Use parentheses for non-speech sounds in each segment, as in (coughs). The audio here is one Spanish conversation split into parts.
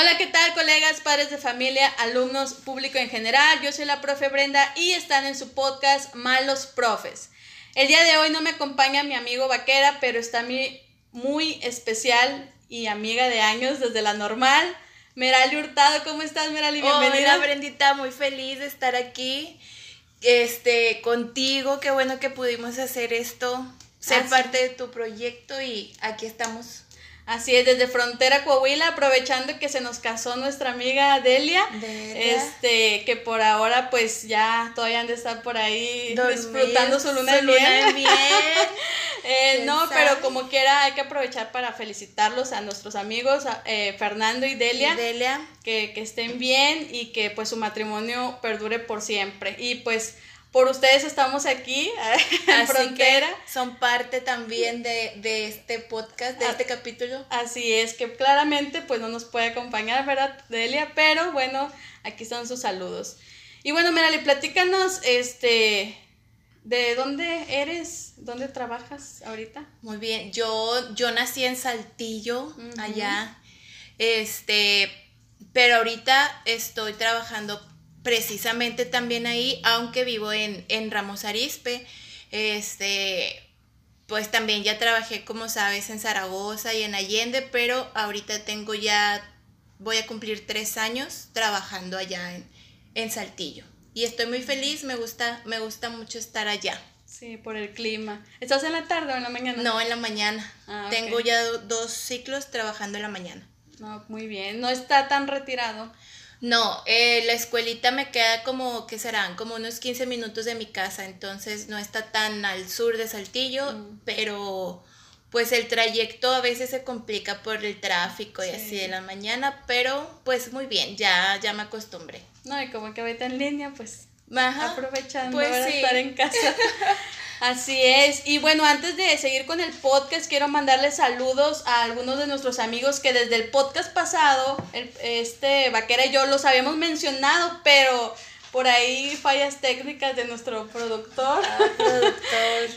Hola, ¿qué tal colegas, padres de familia, alumnos, público en general? Yo soy la profe Brenda y están en su podcast Malos Profes. El día de hoy no me acompaña mi amigo Vaquera, pero está mi muy especial y amiga de años desde la normal. Merali Hurtado, ¿cómo estás Merali? Bienvenida. Hola Brendita, muy feliz de estar aquí este, contigo. Qué bueno que pudimos hacer esto, ser ah, parte de tu proyecto y aquí estamos Así es, desde Frontera Coahuila, aprovechando que se nos casó nuestra amiga Delia, este, que por ahora pues ya todavía han de estar por ahí disfrutando su luna de miel. (laughs) eh, no, pero como quiera hay que aprovechar para felicitarlos a nuestros amigos eh, Fernando y Delia, Delia. Que, que estén bien y que pues su matrimonio perdure por siempre. Y pues por ustedes estamos aquí (laughs) en Frontera. son parte también de, este podcast, de ah, este capítulo. Así es, que claramente pues no nos puede acompañar, ¿verdad, Delia? Pero bueno, aquí están sus saludos. Y bueno, Merali, platícanos, este, ¿de dónde eres? ¿Dónde trabajas ahorita? Muy bien, yo, yo nací en Saltillo, allá, este, pero ahorita estoy trabajando precisamente también ahí, aunque vivo en, Ramos Arispe, este, pues también ya trabajé, como sabes, en Zaragoza y en Allende, pero ahorita tengo ya, voy a cumplir tres años trabajando allá en, en Saltillo. Y estoy muy feliz, me gusta, me gusta mucho estar allá. Sí, por el clima. ¿Estás en la tarde o en la mañana? No, en la mañana. Ah, tengo ya dos ciclos trabajando en la mañana. No, muy bien. No está tan retirado. No, eh, la escuelita me queda como, ¿qué serán? Como unos 15 minutos de mi casa, entonces no está tan al sur de Saltillo, mm. pero pues el trayecto a veces se complica por el tráfico y así de la mañana, pero pues muy bien, ya, ya me acostumbré. No, y como que ahorita en línea, pues aprovechando pues, estar en casa. (laughs) Así es. Y bueno, antes de seguir con el podcast, quiero mandarles saludos a algunos de nuestros amigos que desde el podcast pasado, este Vaquera y yo los habíamos mencionado, pero por ahí fallas técnicas de nuestro productor. Ah, productor.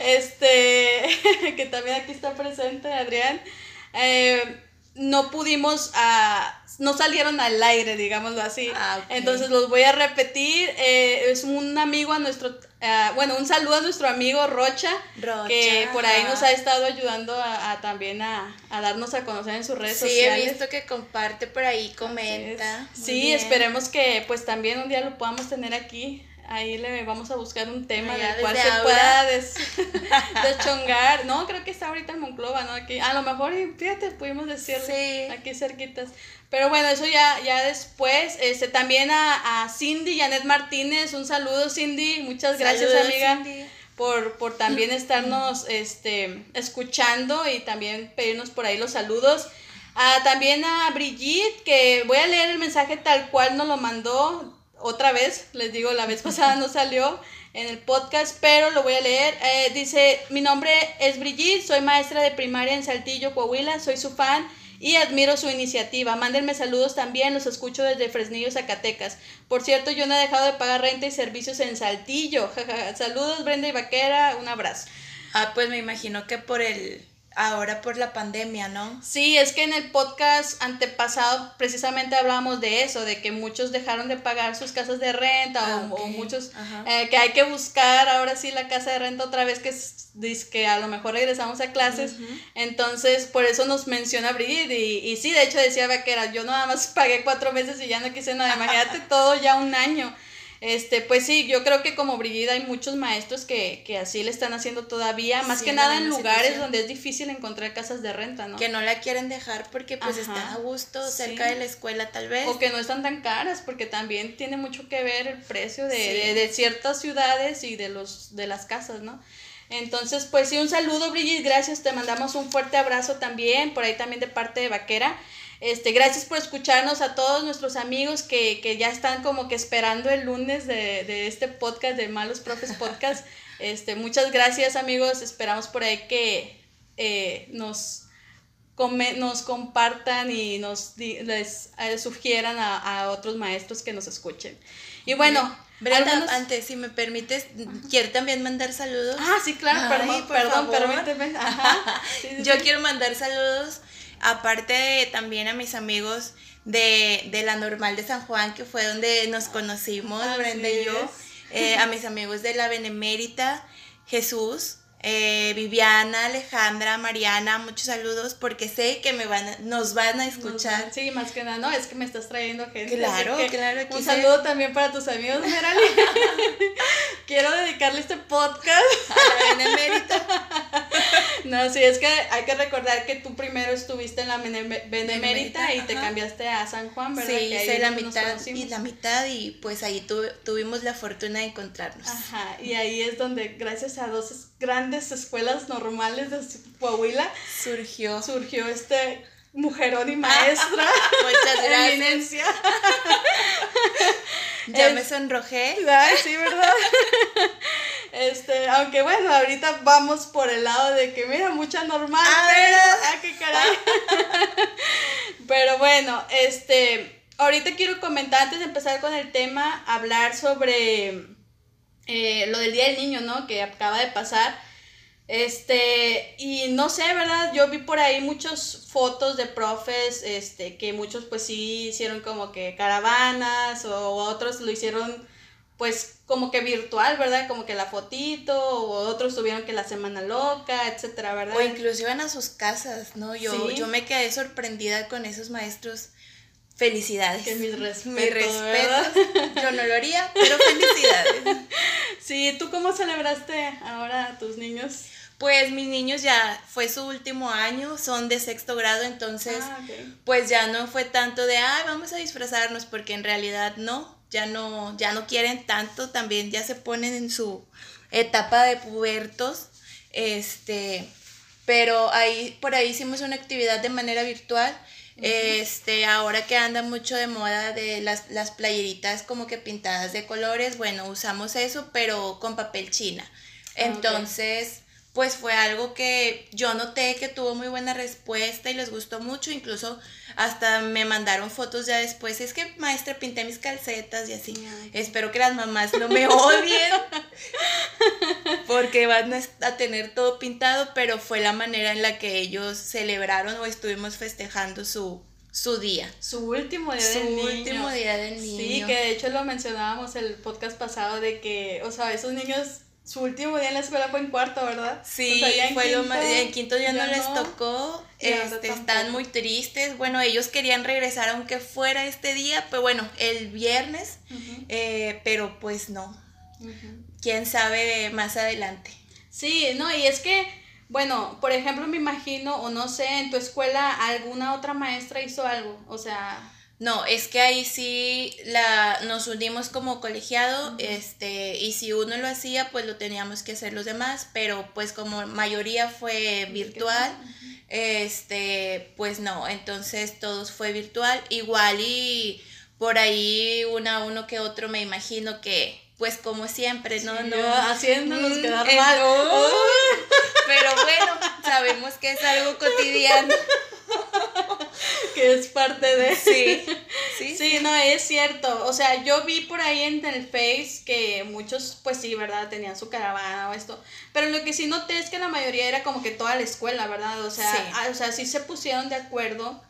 (laughs) este, (laughs) que también aquí está presente, Adrián. Eh, no pudimos, uh, no salieron al aire, digámoslo así. Ah, Entonces los voy a repetir. Eh, es un amigo a nuestro, uh, bueno, un saludo a nuestro amigo Rocha, que por ahí nos ha estado ayudando a, también a, darnos a conocer en sus redes sociales. Sí, he visto que comparte por ahí, comenta. Sí, esperemos que pues también un día lo podamos tener aquí ahí le vamos a buscar un tema del cual se pueda (laughs) deschongar. No, creo que está ahorita en Monclova, ¿no? Aquí, a lo mejor, fíjate, pudimos decirle aquí cerquitas. Pero bueno, eso ya, ya después. Este, también a, a Cindy, Janet Martínez, un saludo, Cindy. Muchas gracias, amiga. Por, por también (laughs) estarnos este, escuchando y también pedirnos por ahí los saludos. también a Brigitte, que voy a leer el mensaje tal cual nos lo mandó otra vez, les digo, la vez pasada no salió en el podcast, pero lo voy a leer. Eh, dice, mi nombre es Brigitte, soy maestra de primaria en Saltillo, Coahuila, soy su fan y admiro su iniciativa. Mándenme saludos también, los escucho desde Fresnillo, Zacatecas. Por cierto, yo no he dejado de pagar renta y servicios en Saltillo. Saludos, Brenda y Vaquera, un abrazo. Ah, pues me imagino que por el ahora por la pandemia, ¿no? Sí, es que en el podcast antepasado precisamente hablábamos de eso, de que muchos dejaron de pagar sus casas de renta o, ah, muchos eh, que hay que buscar ahora sí la casa de renta otra vez que es, que a lo mejor regresamos a clases. Entonces, por eso nos menciona Brigitte y, y sí, de hecho decía Vaquera, yo nada más (laughs) pagué cuatro meses y ya no quise nada, imagínate (laughs) todo ya un año. Este, pues sí, yo creo que como Brigida hay muchos maestros que, que así le están haciendo todavía, más que nada en lugares donde es difícil encontrar casas de renta, ¿no? Que no la quieren dejar porque pues está a gusto cerca de la escuela tal vez. O que no están tan caras porque también tiene mucho que ver el precio de, de, ciertas ciudades y de, los, de las casas, ¿no? Entonces, pues sí, un saludo, Brigitte, gracias, te mandamos un fuerte abrazo también, por ahí también de parte de Vaquera. Este, gracias por escucharnos a todos nuestros amigos que, que ya están como que esperando el lunes de, de este podcast, de Malos Profes Podcast. (laughs) Este, muchas gracias amigos, esperamos por ahí que eh, nos, nos compartan y nos les eh, sugieran a, a, otros maestros que nos escuchen. Y bueno, Brenda, antes, si me permites, quiero también mandar saludos. Ah, sí, claro, perdón, perdón, permíteme. (laughs) Yo quiero mandar saludos aparte también a mis amigos de, de, la normal de San Juan, que fue donde nos conocimos, Brenda y yo, eh, a mis amigos de la Benemérita, Jesús, eh, Viviana, Alejandra, Mariana, muchos saludos porque sé que me van nos van a escuchar. Sí, más que nada, no, es que me estás trayendo gente. Claro, claro. Un saludo también para tus amigos, Merali. (laughs) Quiero dedicarle este podcast a la Benemérita. (laughs) no, sí, es que hay que recordar que tú primero estuviste en la Benemérita y te cambiaste a San Juan, ¿verdad? Sí, hice la mitad y la mitad y pues ahí tuvimos la fortuna de encontrarnos. Ajá, y ahí es donde gracias a dos grandes escuelas normales de Coahuila surgió surgió este mujerón y maestra. (laughs) Muchas gracias. (laughs) ya me sonrojé. sí, ¿verdad? (laughs) Este, aunque bueno, ahorita vamos por el lado de que mira, mucha normal, ah, pero, ah, qué caray. pero bueno, este, ahorita quiero comentar antes de empezar con el tema, hablar sobre eh, lo del Día del Niño, ¿no? Que acaba de pasar. Este, y no sé, ¿verdad? Yo vi por ahí muchas fotos de profes, este, que muchos pues sí hicieron como que caravanas o otros lo hicieron pues como que virtual, ¿verdad? Como que la fotito, o otros tuvieron que la semana loca, etcétera, ¿verdad? O inclusive a sus casas, ¿no? Yo, yo me quedé sorprendida con esos maestros Felicidades. Que mis respetos. Mi respeto. Yo no lo haría, pero felicidades. (laughs) Sí, ¿tú cómo celebraste ahora a tus niños? Pues mis niños ya fue su último año, son de sexto grado, entonces ah, pues ya no fue tanto de, ay, vamos a disfrazarnos, porque en realidad no, ya no, ya no quieren tanto, también ya se ponen en su etapa de pubertos, este, pero ahí, por ahí hicimos una actividad de manera virtual este, ahora que anda mucho de moda de las, las playeritas como que pintadas de colores, bueno, usamos eso, pero con papel china. Ah, Entonces, pues fue algo que yo noté que tuvo muy buena respuesta y les gustó mucho, incluso hasta me mandaron fotos ya después, es que maestra pinté mis calcetas y así. Espero que las mamás no me odien (laughs) porque van a tener todo pintado, pero fue la manera en la que ellos celebraron o estuvimos festejando su, su día. Su último día del niño. Su último día del niño. Sí, que de hecho lo mencionábamos el podcast pasado de que, o sea, esos niños su último día en la escuela fue en cuarto, ¿verdad? Sí, fue lo más, en quinto ya, no, les tocó, este, están muy tristes, bueno, ellos querían regresar aunque fuera este día, pero bueno, el viernes, eh, pero pues no, quién sabe más adelante. Sí, no, y es que, bueno, por ejemplo, me imagino, o no sé, en tu escuela alguna otra maestra hizo algo, o sea... No, es que ahí sí la, nos unimos como colegiado, este, y si uno lo hacía, pues lo teníamos que hacer los demás, pero pues como mayoría fue virtual, este, pues no, entonces todos fue virtual, igual y por ahí una uno que otro me imagino que pues como siempre, ¿no? no haciéndonos mm, quedar mal. pero bueno, sabemos que es algo cotidiano. (laughs) (laughs) que es parte de... (laughs) Sí, sí, sí, no, es cierto. O sea, yo vi por ahí en el Face que muchos, pues sí, ¿verdad? Tenían su caravana o esto. Pero lo que sí noté es que la mayoría era como que toda la escuela, ¿verdad? O sea, ah, o sea, sí se pusieron de acuerdo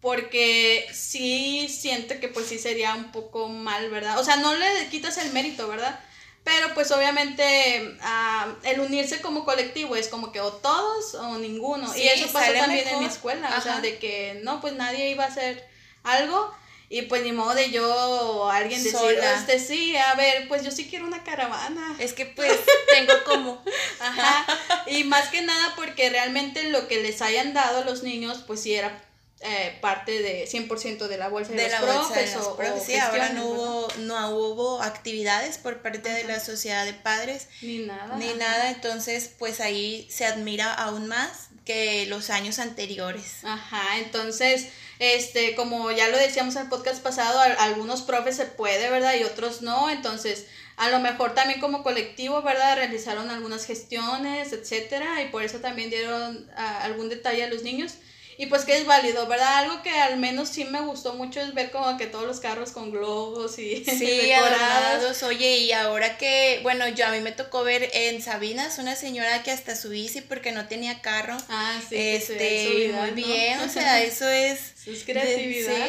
porque sí siento que pues sí sería un poco mal, ¿verdad? O sea, no le quitas el mérito, ¿verdad? Pero pues obviamente ah, el unirse como colectivo es como que o todos o ninguno. y eso pasó también en mi escuela, o sea, de que no, pues nadie iba a hacer algo. Y pues ni modo de yo, alguien decir, este sí, a ver, pues yo sí quiero una caravana. Es que pues tengo como. (laughs) Ajá. Y más que nada porque realmente lo que les hayan dado a los niños, pues sí era eh, parte de 100% de la bolsa de, los la profes, o, sí, ahora no hubo, no hubo actividades por parte de la sociedad de padres. Ni nada. Ni nada entonces pues ahí se admira aún más que los años anteriores. Ajá entonces este como ya lo decíamos en el podcast pasado algunos profes se puede verdad y otros no entonces a lo mejor también como colectivo, ¿verdad? Realizaron algunas gestiones, etcétera, y por eso también dieron algún detalle a los niños. Y pues que es válido, ¿verdad? Algo que al menos sí me gustó mucho es ver como que todos los carros con globos y (laughs) sí, decorados. Oye, y ahora que, bueno, yo a mí me tocó ver en Sabinas una señora que hasta su bici porque no tenía carro. Ah, sí. Este, muy bien, o sea, (laughs) eso es... Es creatividad.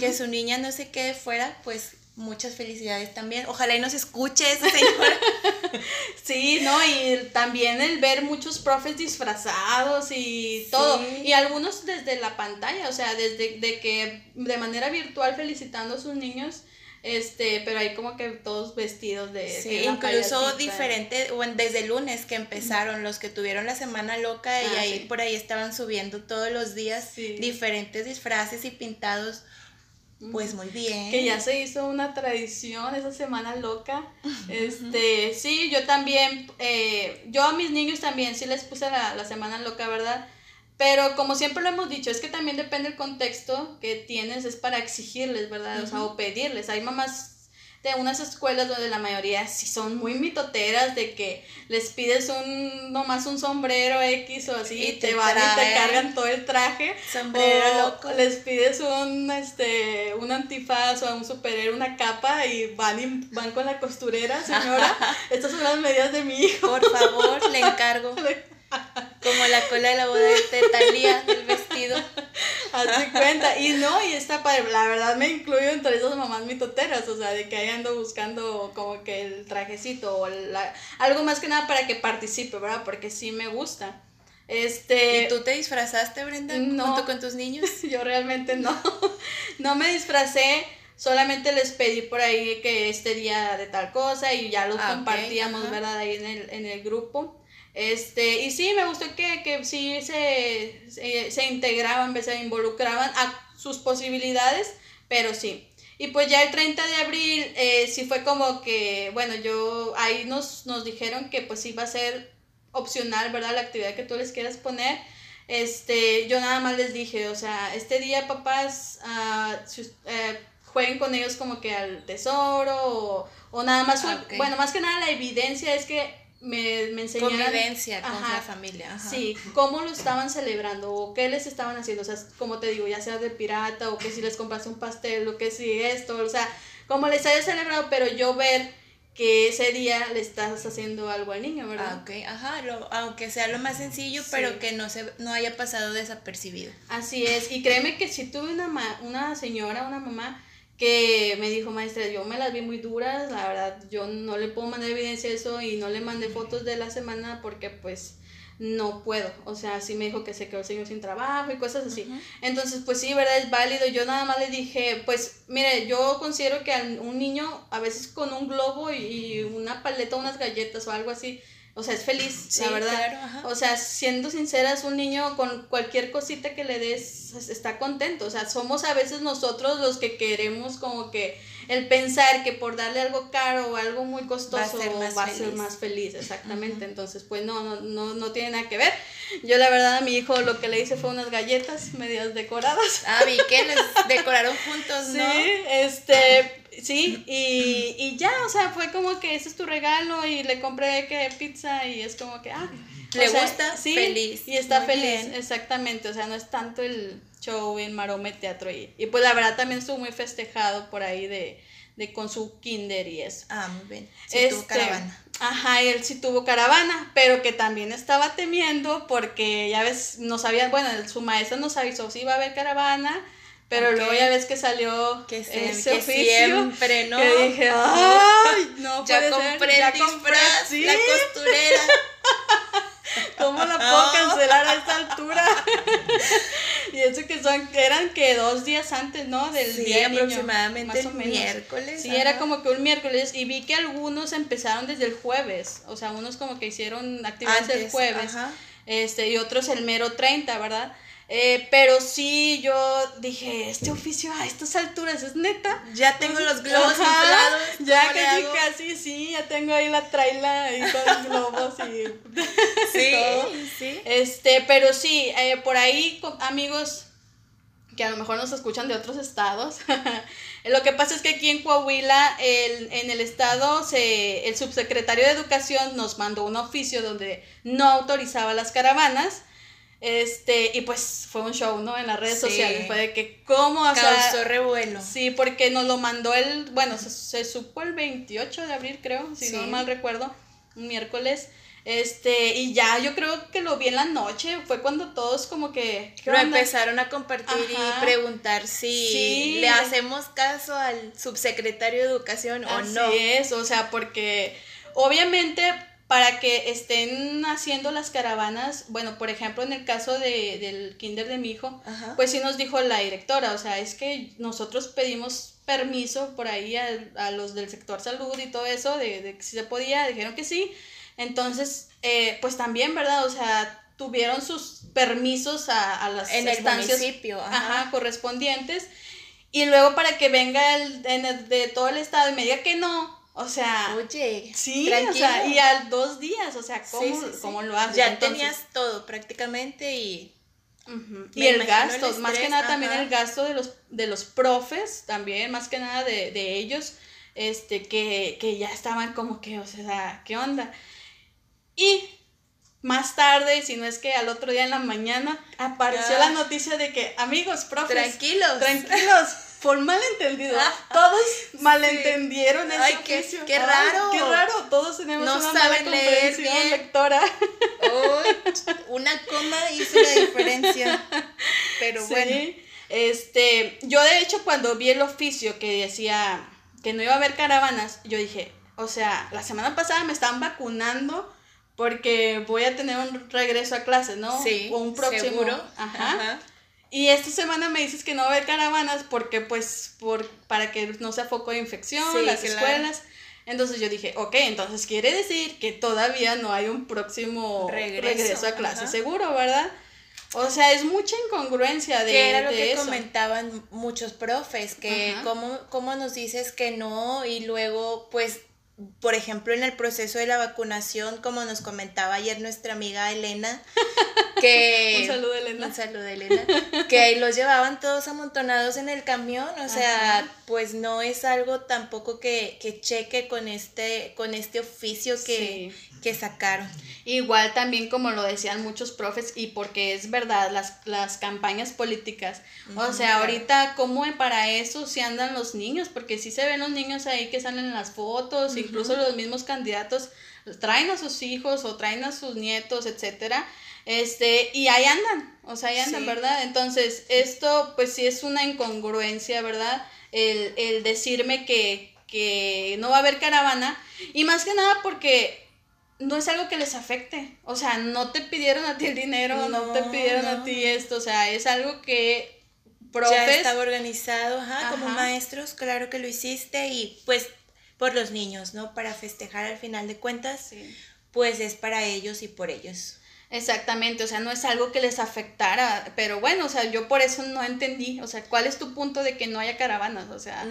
Que su niña no se quede fuera, pues muchas felicidades también. Ojalá y nos escuche esa señora. (laughs) sí, ¿no? Y también el ver muchos profes disfrazados y todo. Y algunos desde la pantalla, o sea, desde de que de manera virtual felicitando a sus niños. Este, pero hay como que todos vestidos de... Sí, incluso diferente, bueno, desde el lunes que empezaron, los que tuvieron la semana loca y ah, ahí por ahí estaban subiendo todos los días diferentes disfraces y pintados pues muy bien. Que ya se hizo una tradición esa semana loca. (laughs) Este, sí, yo también, eh, yo a mis niños también sí les puse la, la, semana loca, ¿verdad? Pero como siempre lo hemos dicho, es que también depende el contexto que tienes, es para exigirles, ¿verdad? O sea, o pedirles. Hay mamás de unas escuelas donde la mayoría sí son muy mitoteras de que les pides un nomás un sombrero X o así y te, van y te cargan todo el traje sombrero loco. les pides un este un antifaz o un superhéroe una capa y van y van con la costurera señora. (laughs) Estas son las medidas de mi hijo. Por favor le encargo (laughs) Como la cola de la boda de Talía del vestido. Hazte cuenta. Y no, y está padre. La verdad me incluyo entre esas mamás mitoteras. O sea, de que ahí ando buscando como que el trajecito o la, algo más que nada para que participe, ¿verdad? Porque sí me gusta. Este. ¿Y tú te disfrazaste, Brenda? No, junto con tus niños. (laughs) Yo realmente no. No me disfracé. Solamente les pedí por ahí que este día de tal cosa y ya lo ah, compartíamos, ¿verdad? Ahí en el, en el grupo. Este, y sí, me gustó que, que sí se, se, se integraban, se involucraban a sus posibilidades, pero sí. Y pues ya el 30 de abril eh, sí fue como que, bueno, yo ahí nos, nos dijeron que pues iba a ser opcional, ¿verdad? La actividad que tú les quieras poner. Este, yo nada más les dije, o sea, este día papás, uh, jueguen con ellos como que al tesoro o, nada más, bueno, más que nada la evidencia es que me, me enseñaron... Convivencia con la familia. Sí, cómo lo estaban celebrando o qué les estaban haciendo. O sea, como te digo, ya sea de pirata o que si les compraste un pastel o que si esto, o sea, como les haya celebrado, pero yo ver que ese día le estás haciendo algo al niño, ¿verdad? Ah, ok, ajá, aunque sea lo más sencillo, pero que no, se, no haya pasado desapercibido. Así es, y créeme que si tuve una, una señora, una mamá, que me dijo, maestra, yo me las vi muy duras, la verdad, yo no le puedo mandar evidencia de eso y no le mandé fotos de la semana porque pues no puedo, o sea, sí me dijo que se quedó el señor sin trabajo y cosas así. Entonces, pues sí, ¿verdad? Es válido. Yo nada más le dije, pues, mire, yo considero que a un niño, a veces con un globo y una paleta, unas galletas o algo así, o sea, es feliz, la verdad. o sea, siendo sinceras, un niño con cualquier cosita que le des está contento. O sea, somos a veces nosotros los que queremos como que el pensar que por darle algo caro o algo muy costoso va a ser más, feliz. exactamente. Entonces, pues no, no, no, no tiene nada que ver. Yo la verdad a mi hijo lo que le hice fue unas galletas medias decoradas. Ah, vi que les decoraron juntos, ¿no? (laughs) Sí, este, Sí, y, y ya, o sea, fue como que ese es tu regalo y le compré que pizza y es como que, ah, le gusta, sí, feliz. Y está feliz, exactamente, o sea, no es tanto el show en Marome Teatro y, y pues la verdad también estuvo muy festejado por ahí de, de con su kinder y eso. Ah, muy bien. Sí tuvo este, caravana. Ajá, él sí tuvo caravana, pero que también estaba temiendo porque ya ves, no sabía, bueno, su maestra nos avisó si iba a haber caravana pero luego ya ves que salió que, ese oficio, siempre, ¿no? Que dije, ay, no ya puede compré ser, ya compré ¿sí? la costurera. (laughs) ¿Cómo la puedo cancelar a esta altura? (laughs) y eso que son, eran que dos días antes, ¿no? Del sí, día aproximadamente más o menos. miércoles. Sí, era como que un miércoles y vi que algunos empezaron desde el jueves, o sea, unos como que hicieron actividades el jueves, este y otros el mero 30, ¿verdad? Eh, pero sí, yo dije, este oficio a estas alturas es neta. Ya tengo los globos inflados. Ya casi, casi, sí, ya tengo ahí la traila ahí con los globos y, (laughs) sí, sí. Este, pero sí, eh, por ahí, amigos que a lo mejor nos escuchan de otros estados. (laughs) lo que pasa es que aquí en Coahuila, el, en el estado, se, el subsecretario de Educación nos mandó un oficio donde no autorizaba las caravanas Este, y pues fue un show, ¿no? En las redes sociales. Fue de que, ¿cómo? O Causó revuelo. Sí, porque nos lo mandó el, bueno, se, supo el 28 de abril, creo, si no mal recuerdo, un miércoles. Este, y ya yo creo que lo vi en la noche, fue cuando todos como que... Lo empezaron a compartir y preguntar si le hacemos caso al subsecretario de Educación o no. Así es, o sea, porque obviamente para que estén haciendo las caravanas, bueno, por ejemplo, en el caso de, del kinder de mi hijo, pues sí nos dijo la directora, o sea, es que nosotros pedimos permiso por ahí a, los del sector salud y todo eso, de, de que si se podía, dijeron que sí, entonces, eh, pues también, ¿verdad? O sea, tuvieron sus permisos a, a las en estancias el municipio, ajá. correspondientes. Y luego para que venga el, de todo el estado y me diga que no, o sea, oye, sí, o sea, y a dos días, o sea, ¿cómo, lo haces? Ya tenías todo prácticamente y... Y el gasto, más que nada también el gasto de los, de los profes, también, más que nada de, de ellos, este, que, que ya estaban como que, o sea, ¿qué onda? Y más tarde, si no es que al otro día en la mañana, apareció la noticia de que, amigos, profes, tranquilos, tranquilos, por malentendido. Todos malentendieron ese Ay, qué, qué raro. qué raro, todos tenemos no una mala leer bien. lectora. una coma hizo la diferencia. Pero bueno. Este, yo de hecho cuando vi el oficio que decía que no iba a haber caravanas, yo dije, o sea, la semana pasada me estaban vacunando porque voy a tener un regreso a clases, ¿no? Sí. O un próximo. Seguro. Ajá. Y esta semana me dices que no va a haber caravanas porque, pues, por, para que no sea foco de infección, las escuelas. Entonces yo dije, ok, entonces quiere decir que todavía no hay un próximo regreso, a clase seguro, ¿verdad? O sea, es mucha incongruencia de Que era lo que comentaban muchos profes, que cómo, cómo nos dices que no y luego, pues, por ejemplo, en el proceso de la vacunación, como nos comentaba ayer nuestra amiga Elena, (laughs) que... un saludo, Elena. Un saludo, Elena. Que ahí los llevaban todos amontonados en el camión, o sea, pues no es algo tampoco que, que, cheque con este, con este oficio que, que sacaron. Igual también como lo decían muchos profes y porque es verdad, las, las campañas políticas. o sea, ahorita como para eso si andan los niños, porque sí se ven los niños ahí que salen en las fotos, incluso los mismos candidatos traen a sus hijos o traen a sus nietos, etcétera. Este, y ahí andan, o sea, ahí andan, ¿verdad? Entonces, esto pues sí es una incongruencia, ¿verdad? El, el decirme que, que no va a haber caravana y más que nada porque no es algo que les afecte. O sea, no te pidieron a ti el dinero, no, te pidieron a ti esto. O sea, es algo que profes... Ya estaba organizado, ajá, como maestros, claro que lo hiciste y pues por los niños, ¿no? Para festejar al final de cuentas, pues es para ellos y por ellos. Exactamente, o sea, no es algo que les afectara, pero bueno, o sea, yo por eso no entendí, o sea, ¿cuál es tu punto de que no haya caravanas? O sea,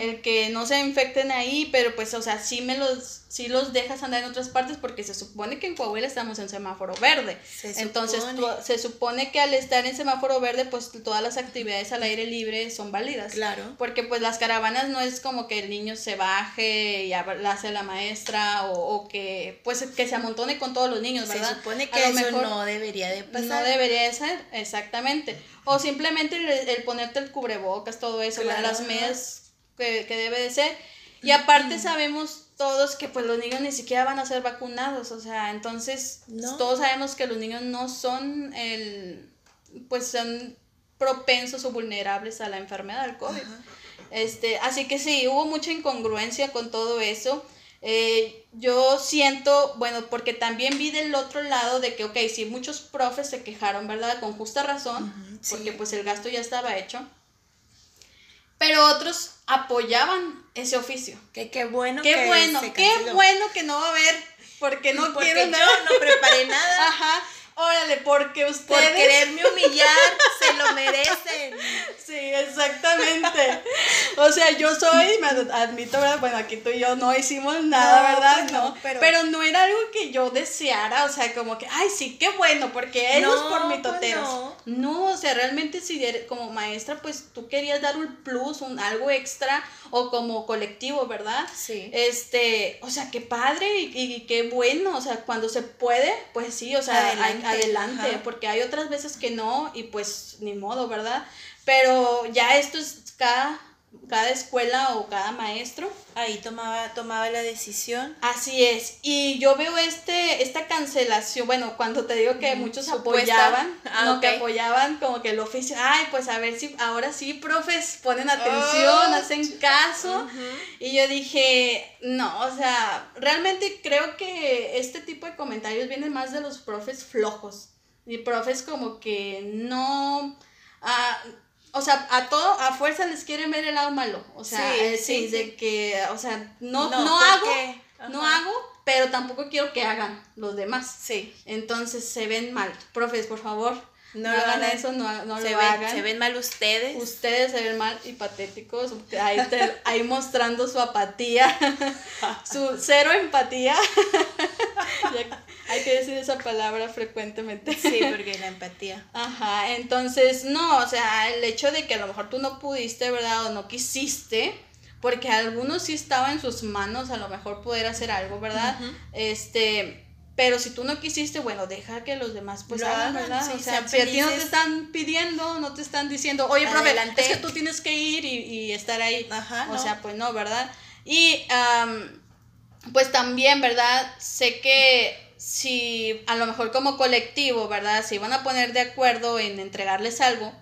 el que no se infecten ahí, pero pues, o sea, sí me los, sí los dejas andar en otras partes porque se supone que en Coahuila estamos en semáforo verde. Entonces, se supone que al estar en semáforo verde, pues todas las actividades al aire libre son válidas. Claro. Porque pues las caravanas no es como que el niño se baje y hace la maestra o, o, que pues que se amontone con todos los niños, ¿verdad? Se supone que no debería de pasar. No debería de ser, exactamente. O simplemente el, ponerte el cubrebocas, todo eso, las medias que, debe de ser. Y aparte sabemos todos que pues los niños ni siquiera van a ser vacunados, o sea, entonces todos sabemos que los niños no son el, pues son propensos o vulnerables a la enfermedad del COVID. Este, así que sí, hubo mucha incongruencia con todo eso. Eh, yo siento, bueno, porque también vi del otro lado de que, ok, sí, muchos profes se quejaron, ¿verdad? Con justa razón, porque pues el gasto ya estaba hecho. Pero otros apoyaban ese oficio. Que qué bueno qué que bueno, qué bueno que no va a haber, porque no porque quiero yo no preparé nada. (laughs) Ajá. Órale, porque ustedes. Por quererme humillar, se lo merecen. Sí, exactamente. O sea, yo soy, me admito, ¿verdad? Bueno, aquí tú y yo no hicimos nada, ¿verdad? Pues no, pero... no era algo que yo deseara, o sea, como que, ay, sí, qué bueno, porque ellos por mi toteros. Pues no. o sea, realmente si como maestra, pues tú querías dar un plus, un algo extra, o como colectivo, ¿verdad? Sí. Este, o sea, qué padre y, y qué bueno, o sea, cuando se puede, pues sí, o sea, adelante, adelante porque hay otras veces que no, y pues ni modo, ¿verdad? Pero ya esto es cada cada escuela o cada maestro. Ahí tomaba, tomaba la decisión. Así es. Y yo veo este, esta cancelación, bueno, cuando te digo que muchos apoyaban, ah, no, que apoyaban como que el oficio, ay, pues a ver si ahora sí, profes, ponen atención, oh, hacen caso. Y yo dije, no, o sea, realmente creo que este tipo de comentarios vienen más de los profes flojos. Y profes como que no... Ah, o sea, a todo, a fuerza les quieren ver el lado malo. O sea, sí, sí, de que, o sea, no, no, hago, no hago, pero tampoco quiero que hagan los demás. Sí. Entonces se ven mal. Profes, por favor, no, hagan eso, no, no lo hagan. Se ven mal ustedes. Ustedes se ven mal y patéticos. Ahí, ahí mostrando su apatía, (laughs) su cero empatía. (laughs) hay que decir esa palabra frecuentemente. Sí, porque la empatía. Ajá, entonces, no, o sea, el hecho de que a lo mejor tú no pudiste, ¿verdad? O no quisiste, porque algunos sí estaba en sus manos a lo mejor poder hacer algo, ¿verdad? Este, pero si tú no quisiste, bueno, deja que los demás pues hagan, ¿verdad? o sea, si a ti no te están pidiendo, no te están diciendo, oye, profe, es que tú tienes que ir y, estar ahí. Ajá, o sea, pues no, ¿verdad? Y pues también, ¿verdad? Sé que si a lo mejor como colectivo, ¿verdad? Se iban a poner de acuerdo en entregarles algo,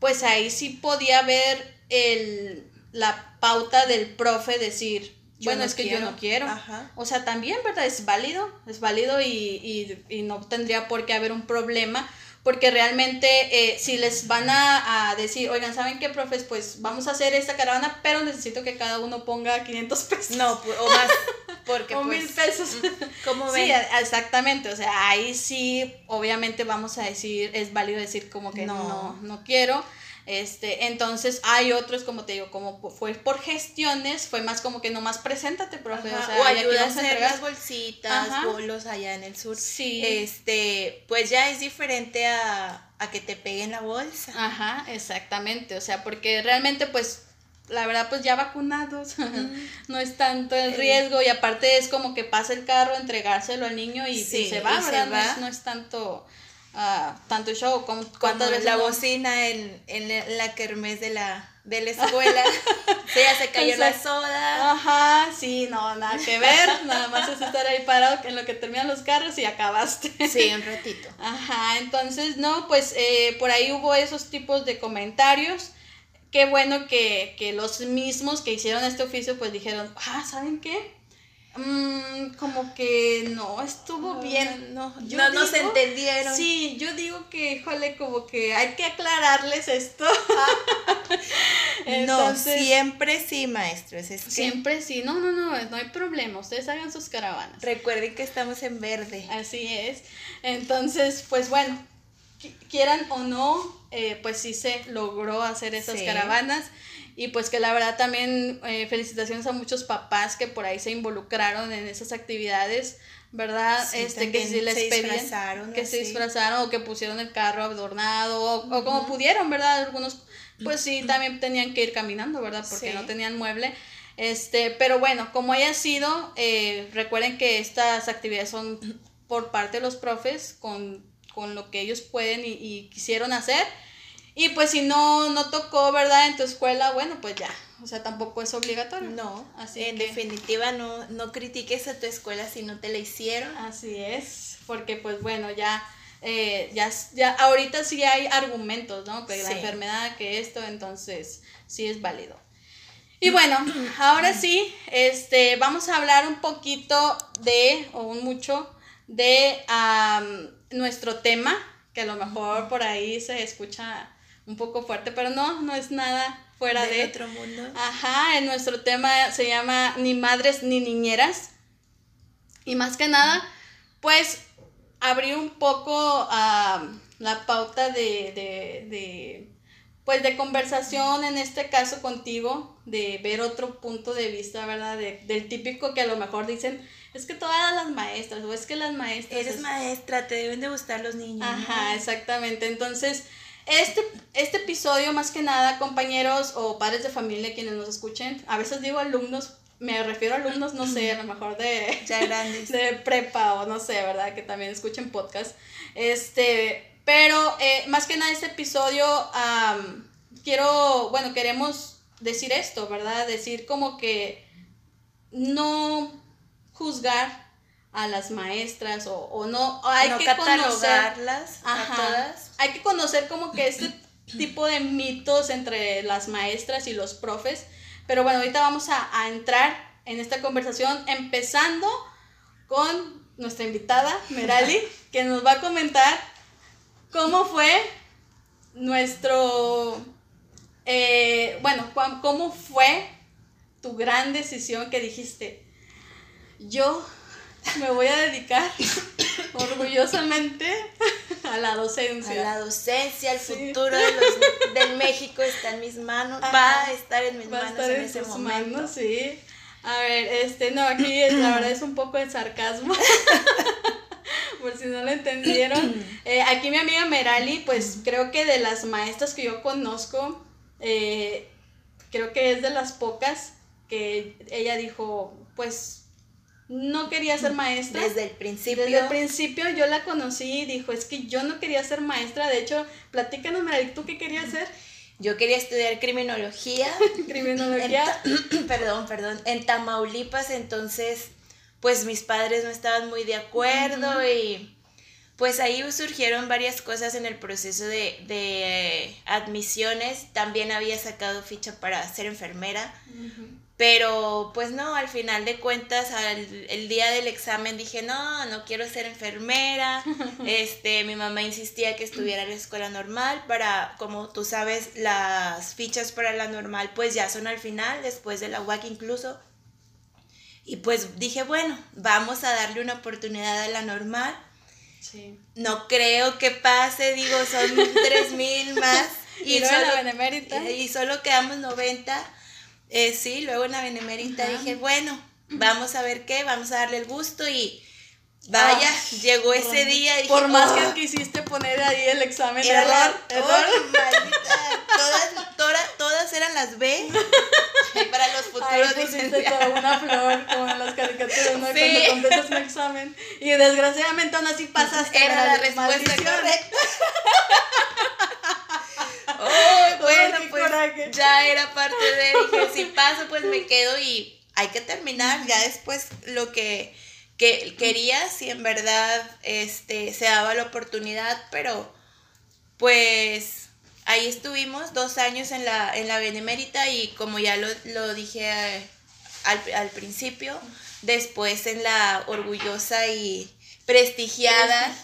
pues ahí sí podía haber el, la pauta del profe decir, bueno, es que yo no quiero. O sea, también, ¿verdad? Es válido, es válido y, y, y no tendría por qué haber un problema porque realmente eh, si les van a, decir, oigan, ¿saben qué, profes? Pues vamos a hacer esta caravana, pero necesito que cada uno ponga 500 pesos. No, o más, (laughs) porque o mil pues, pesos. (laughs) ¿Cómo ven? Sí, exactamente, o sea, ahí sí, obviamente vamos a decir, es válido decir como que no, no, no quiero, este, entonces hay otros, como te digo, como fue por gestiones, fue más como que nomás preséntate, profe. o, sea, ayuda a hacer las bolsitas, bolos allá en el sur. Sí. Este, pues ya es diferente a, a que te peguen la bolsa. Ajá, exactamente. O sea, porque realmente, pues, la verdad, pues ya vacunados, (laughs) no es tanto el riesgo y aparte es como que pasa el carro, entregárselo al niño y, se va, ¿verdad? no es tanto uh, tanto show como cuántas veces la bocina en, en la kermés de la de la (laughs) escuela. Se ya se cayó la soda. ajá sí no nada que ver nada más es estar ahí parado en lo que terminan los carros y acabaste. Sí un ratito. Ajá entonces no pues eh, por ahí hubo esos tipos de comentarios. Qué bueno que, que los mismos que hicieron este oficio pues dijeron ah saben qué Mm, como que no, estuvo bien. No, no nos entendieron. Sí, yo digo que, híjole, como que hay que aclararles esto. (laughs) no, siempre sí, maestros. Siempre sí, no, no, no, no hay problema. Ustedes hagan sus caravanas. Recuerden que estamos en verde. Así es. Entonces, pues bueno, quieran o no, eh, pues sí se logró hacer esas caravanas. Y pues que la verdad también eh, felicitaciones a muchos papás que por ahí se involucraron en esas actividades, ¿verdad? este que si les pedían que se disfrazaron o que pusieron el carro adornado o, como pudieron, ¿verdad? Algunos pues sí (clears throat) también tenían que ir caminando, ¿verdad? Porque no tenían mueble. Este, pero bueno, como haya sido, eh, recuerden que estas actividades son por parte de los profes con, con lo que ellos pueden y, y quisieron hacer y pues si no, no tocó, ¿verdad? En tu escuela, bueno, pues ya. O sea, tampoco es obligatorio. No, así en definitiva no, no critiques a tu escuela si no te la hicieron. Así es, porque pues bueno, ya, eh, ya, ya ahorita sí hay argumentos, ¿no? Que la enfermedad, que esto, entonces sí es válido. Y bueno, ahora sí, este, vamos a hablar un poquito de, o un mucho, de nuestro tema, que a lo mejor por ahí se escucha un poco fuerte, pero no, no es nada fuera de, otro mundo. Ajá, en nuestro tema se llama ni madres ni niñeras. Y más que nada, pues abrir un poco la pauta de, de, de, pues de conversación, en este caso contigo, de ver otro punto de vista, ¿verdad? del típico que a lo mejor dicen, es que todas las maestras, o es que las maestras... Eres maestra, te deben de gustar los niños. Ajá, exactamente. Entonces, este, este episodio, más que nada, compañeros o padres de familia quienes nos escuchen, a veces digo alumnos, me refiero a alumnos, no sé, a lo mejor de, (laughs) ya grandes. de prepa o no sé, ¿verdad? Que también escuchen podcast. Este, pero eh, más que nada este episodio, quiero, bueno, queremos decir esto, ¿verdad? Decir como que no juzgar a las maestras o, o no, hay que catalogarlas a todas. Hay que conocer como que este (clears throat) tipo de mitos entre las maestras y los profes. Pero bueno, ahorita vamos a, a entrar en esta conversación empezando con nuestra invitada, Merali, (laughs) que nos va a comentar cómo fue nuestro, eh, bueno, cómo fue tu gran decisión que dijiste, yo me voy a dedicar (coughs) orgullosamente a la docencia. A la docencia, el futuro de los, del México está en mis manos, va a estar en mis manos en, ese momento. Manos, sí. A ver, este, no, aquí la verdad es un poco de sarcasmo. (laughs) Por si no lo entendieron. (clears throat) Eh, aquí mi amiga Merali, pues creo que de las maestras que yo conozco, eh, creo que es de las pocas que ella dijo, pues no quería ser maestra. Desde el principio. Desde el principio yo la conocí y dijo, es que yo no quería ser maestra. De hecho, platícanos, ¿tú qué querías hacer? Yo quería estudiar criminología. (laughs) criminología. (clears throat) perdón, perdón. En Tamaulipas, entonces, pues mis padres no estaban muy de acuerdo y pues ahí surgieron varias cosas en el proceso de, de admisiones. También había sacado ficha para ser enfermera. Pero pues no, al final de cuentas, al, el día del examen dije, no, no quiero ser enfermera. (laughs) Este, mi mamá insistía que estuviera en la escuela normal para, como tú sabes, las fichas para la normal pues ya son al final, después de la UAC incluso. Y pues dije, bueno, vamos a darle una oportunidad a la normal. Sí. No creo que pase, digo, son (laughs) tres mil más. y, solo, la benemérita. Y, y solo quedamos 90 eh, sí, luego en la Benemérita dije, bueno, vamos a ver qué, vamos a darle el gusto y vaya, ah, llegó ese día. Dije, por más que oh". quisiste poner ahí el examen, error, error. todas, todas, todas, eran las B (laughs) para los futuros pusiste toda una flor como en las caricaturas, ¿no? Sí. Cuando contestas un examen y desgraciadamente aún así pasaste. Era la, respuesta correcta. (laughs) Oh, (laughs) bueno, pues ya era parte de, dije, si paso, pues me quedo y hay que terminar. Ya después lo que, que quería, si en verdad este, se daba la oportunidad, pero pues ahí estuvimos dos años en la, en la Benemérita y como ya lo, lo dije eh, al, al principio, después en la orgullosa y prestigiada,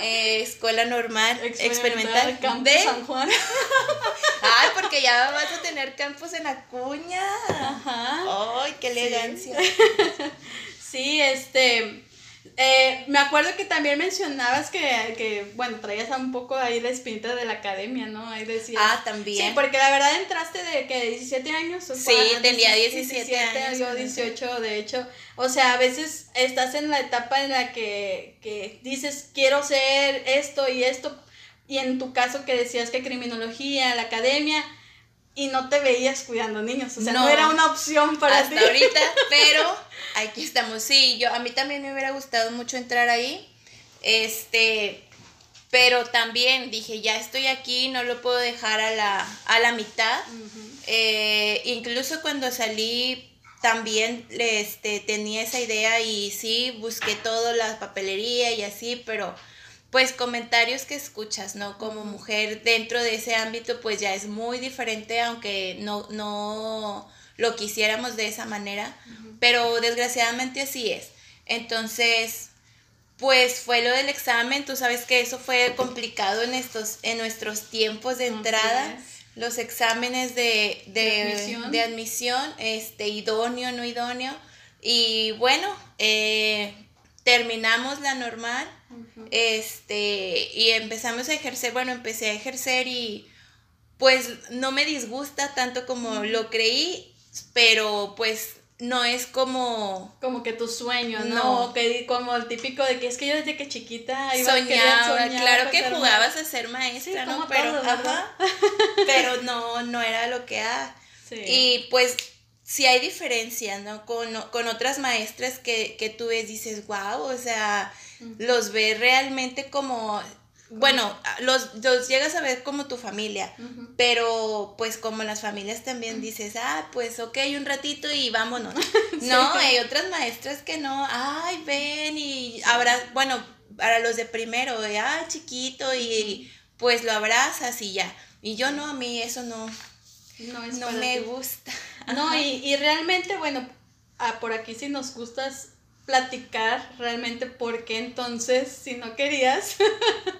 eh, escuela normal experimental, de San Juan. (laughs) Ay, porque ya vas a tener campus en Acuña. Ajá. Ay, qué elegancia. (laughs) Sí, este eh, me acuerdo que también mencionabas que, bueno, traías un poco ahí la espinita de la academia, ¿no? Ahí decías. Ah, también. Sí, porque la verdad entraste de que 17 años. sí, tenía 17, años. Yo 18, de hecho. O sea, a veces estás en la etapa en la que, que dices, quiero ser esto y esto. Y en tu caso que decías que criminología, la academia, y no te veías cuidando niños. O sea, no, era una opción para hasta ahorita, (laughs) pero aquí estamos. Sí, yo a mí también me hubiera gustado mucho entrar ahí. Este, pero también dije, ya estoy aquí, no lo puedo dejar a la, a la mitad. Eh, incluso cuando salí también este, tenía esa idea y sí, busqué todo, la papelería y así, pero pues comentarios que escuchas, ¿no? Como mujer dentro de ese ámbito, pues ya es muy diferente, aunque no, no lo quisiéramos de esa manera, pero desgraciadamente así es. Entonces, pues fue lo del examen, tú sabes que eso fue complicado en, estos, en nuestros tiempos de entrada. Los exámenes de, de, admisión. este, idóneo, no idóneo. Y bueno, eh, terminamos la normal. Este, y empezamos a ejercer, bueno, empecé a ejercer y pues no me disgusta tanto como lo creí, pero pues no es como como que tu sueño, ¿no? Que como el típico de que es que yo desde que chiquita iba soñaba, a claro que jugabas a ser maestra, ¿no? Pero (laughs) pero (laughs) no no era lo que era. Y pues sí hay diferencia, ¿no? Con, con otras maestras que, que tú ves dices, "Wow", o sea, los ves realmente como bueno, los, los llegas a ver como tu familia, pero pues como las familias también dices, ah, pues ok, un ratito y vámonos. (laughs) No, hay otras maestras que no, ay, ven y habrá, bueno, para los de primero, de, ah, chiquito y pues lo abrazas y ya. Y yo no, a mí eso no, no, me gusta. No, y, y realmente, bueno, ah, por aquí si nos gustas platicar realmente por qué entonces, si no querías,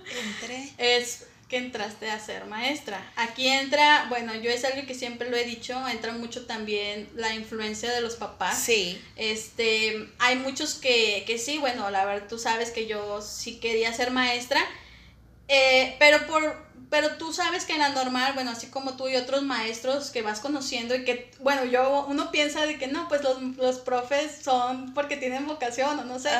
(laughs) es que entraste a ser maestra. Aquí entra, bueno, yo es algo que siempre lo he dicho, entra mucho también la influencia de los papás. Sí. Este, hay muchos que, que sí, bueno, la verdad tú sabes que yo sí quería ser maestra, eh, pero por pero tú sabes que en la normal, bueno, así como tú y otros maestros que vas conociendo y que, bueno, yo, uno piensa de que no, pues los, los profes son porque tienen vocación o no sé.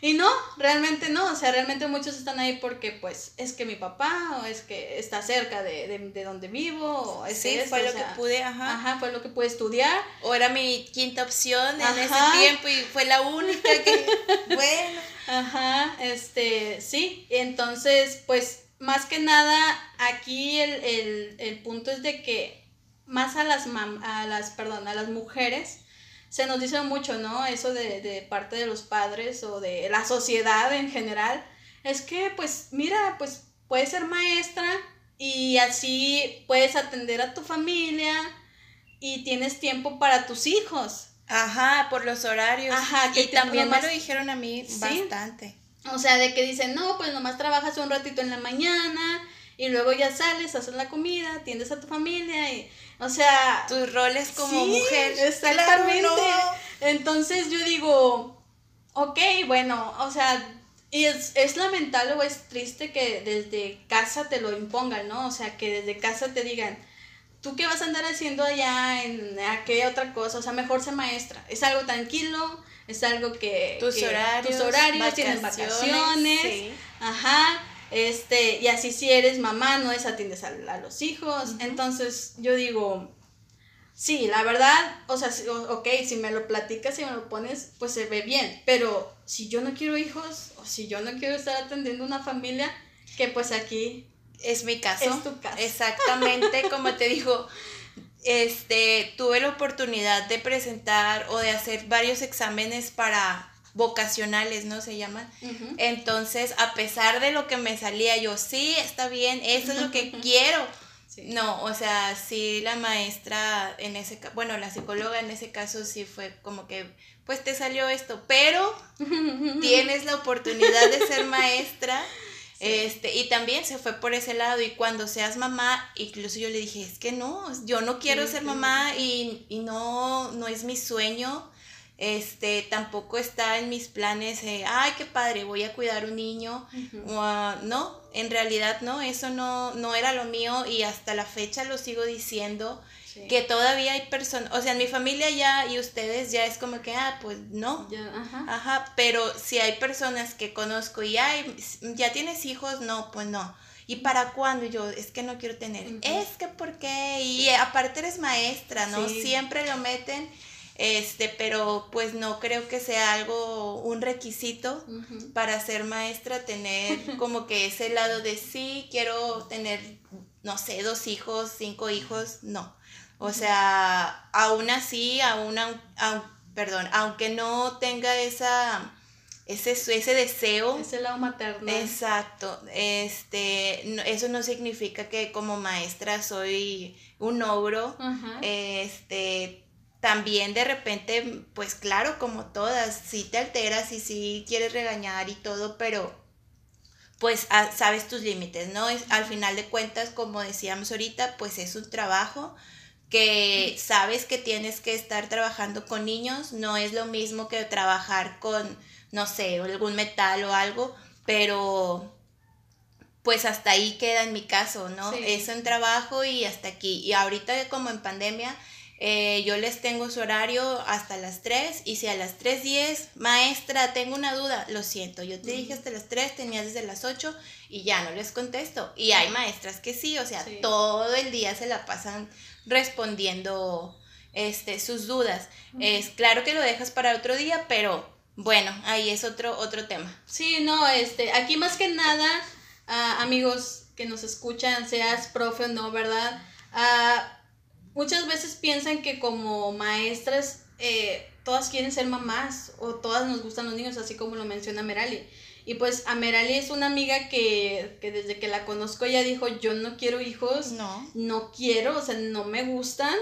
Y no, realmente no, o sea, realmente muchos están ahí porque pues es que mi papá o es que está cerca de, de, donde vivo o es sí, fue lo que pude, ajá. Ajá, fue lo que pude estudiar. O era mi quinta opción en ese tiempo y fue la única que, (laughs) bueno. Ajá, este, sí, entonces pues más que nada, aquí el, punto es de que más a las, a las, perdón, a las mujeres se nos dice mucho, ¿no? Eso de, de parte de los padres o de la sociedad en general. Es que, pues, mira, pues puedes ser maestra y así puedes atender a tu familia y tienes tiempo para tus hijos. Ajá, por los horarios. Ajá, que y también me lo dijeron a mí bastante. O sea, de que dicen, no, pues nomás trabajas un ratito en la mañana y luego ya sales, haces la comida, atiendes a tu familia y, o sea... Tus roles como mujer. Exactamente. Entonces yo digo, ok, bueno, o sea, y es, es lamentable o es triste que desde casa te lo impongan, ¿no? O sea, que desde casa te digan, ¿tú qué vas a andar haciendo allá en aquella otra cosa? O sea, mejor ser maestra. Es algo tranquilo, es algo que... Tus horarios, tus horarios tienes vacaciones. Ajá. Este, y así si eres mamá, no es atiendes a, los hijos. Entonces, yo digo, sí, la verdad, o sea, ok, si me lo platicas, y me lo pones, pues se ve bien. Pero si yo no quiero hijos, o si yo no quiero estar atendiendo una familia, que pues aquí... Es mi caso. Es tu caso. Exactamente, (laughs) como te digo, este, tuve la oportunidad de presentar o de hacer varios exámenes para vocacionales, ¿no? Se llaman. Entonces, a pesar de lo que me salía, yo, sí, está bien, eso es lo que (laughs) quiero. No, o sea, sí, la maestra en ese caso, bueno, la psicóloga en ese caso sí fue como que, pues te salió esto, pero (laughs) tienes la oportunidad de ser maestra este, y también se fue por ese lado y cuando seas mamá, incluso yo le dije, es que no, yo no quiero ser mamá y, no, no es mi sueño, este, tampoco está en mis planes, ay, qué padre, voy a cuidar un niño, no, en realidad no, eso no, no era lo mío y hasta la fecha lo sigo diciendo, que todavía hay personas, o sea, en mi familia ya y ustedes ya es como que, ah, pues no. ajá. ajá. pero si hay personas que conozco y, ay, ya tienes hijos, no, pues no. ¿Y para cuándo? yo, es que no quiero tener. Es que, ¿por qué? Y aparte eres maestra, ¿no? Siempre lo meten este, pero pues no creo que sea algo, un requisito para ser maestra, tener (laughs) como que ese lado de sí, quiero tener, no sé, dos hijos, cinco hijos, no. O sea, aún así, aún, perdón, aunque no tenga esa, ese, ese deseo. Ese lado materno. Exacto. Este, eso no significa que como maestra soy un ogro. Este, también de repente, pues claro, como todas, sí te alteras y sí quieres regañar y todo, pero pues sabes tus límites, ¿no? Es, al final de cuentas, como decíamos ahorita, pues es un trabajo que sabes que tienes que estar trabajando con niños, no es lo mismo que trabajar con, no sé, algún metal o algo, pero pues hasta ahí queda en mi caso, ¿no? Eso en trabajo y hasta aquí. Y ahorita como en pandemia, eh, yo les tengo su horario hasta las 3 y si a las 3.10, maestra, tengo una duda, lo siento, yo te dije hasta las 3, tenías desde las 8 y ya no les contesto. Y hay maestras que sí, o sea, todo el día se la pasan respondiendo este, sus dudas. Es claro que lo dejas para otro día, pero bueno, ahí es otro, otro tema. Sí, no, este, aquí más que nada, ah, amigos que nos escuchan, seas profe o no, ¿verdad? Uh, muchas veces piensan que como maestras eh, todas quieren ser mamás o todas nos gustan los niños, así como lo menciona Merali. Y pues a Merali es una amiga que, desde que la conozco ella dijo, yo no quiero hijos, no, no quiero, o sea, no me gustan.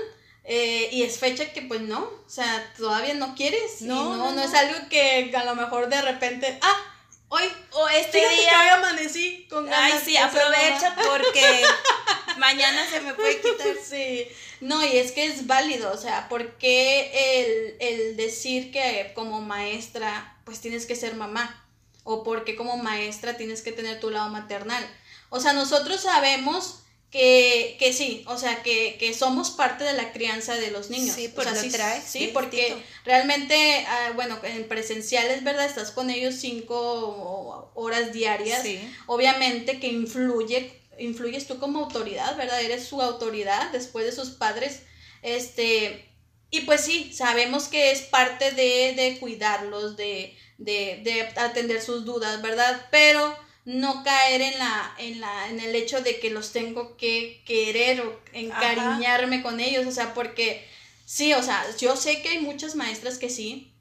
Eh, y es fecha que pues no, o sea, todavía no quieres. No, no, no, es algo que a lo mejor de repente, ah, hoy o este día hoy amanecí con ganas. Ay, sí, aprovecha porque (laughs) mañana se me puede quitar. Sí. No, y es que es válido, o sea, ¿por qué el, decir que como maestra pues tienes que ser mamá? O porque como maestra tienes que tener tu lado maternal. O sea, nosotros sabemos que, que sí, o sea, que, que, somos parte de la crianza de los niños. Sí, o sea, sí, sí, porque realmente, ah, bueno, en presencial es verdad, estás con ellos cinco horas diarias. Obviamente que influye influyes tú como autoridad, ¿verdad? Eres su autoridad después de sus padres. Este, y pues sí, sabemos que es parte de, de cuidarlos, de, de, de, atender sus dudas, ¿verdad? Pero no caer en la, en la, en el hecho de que los tengo que querer o encariñarme con ellos, o sea, porque sí, o sea, yo sé que hay muchas maestras que sí,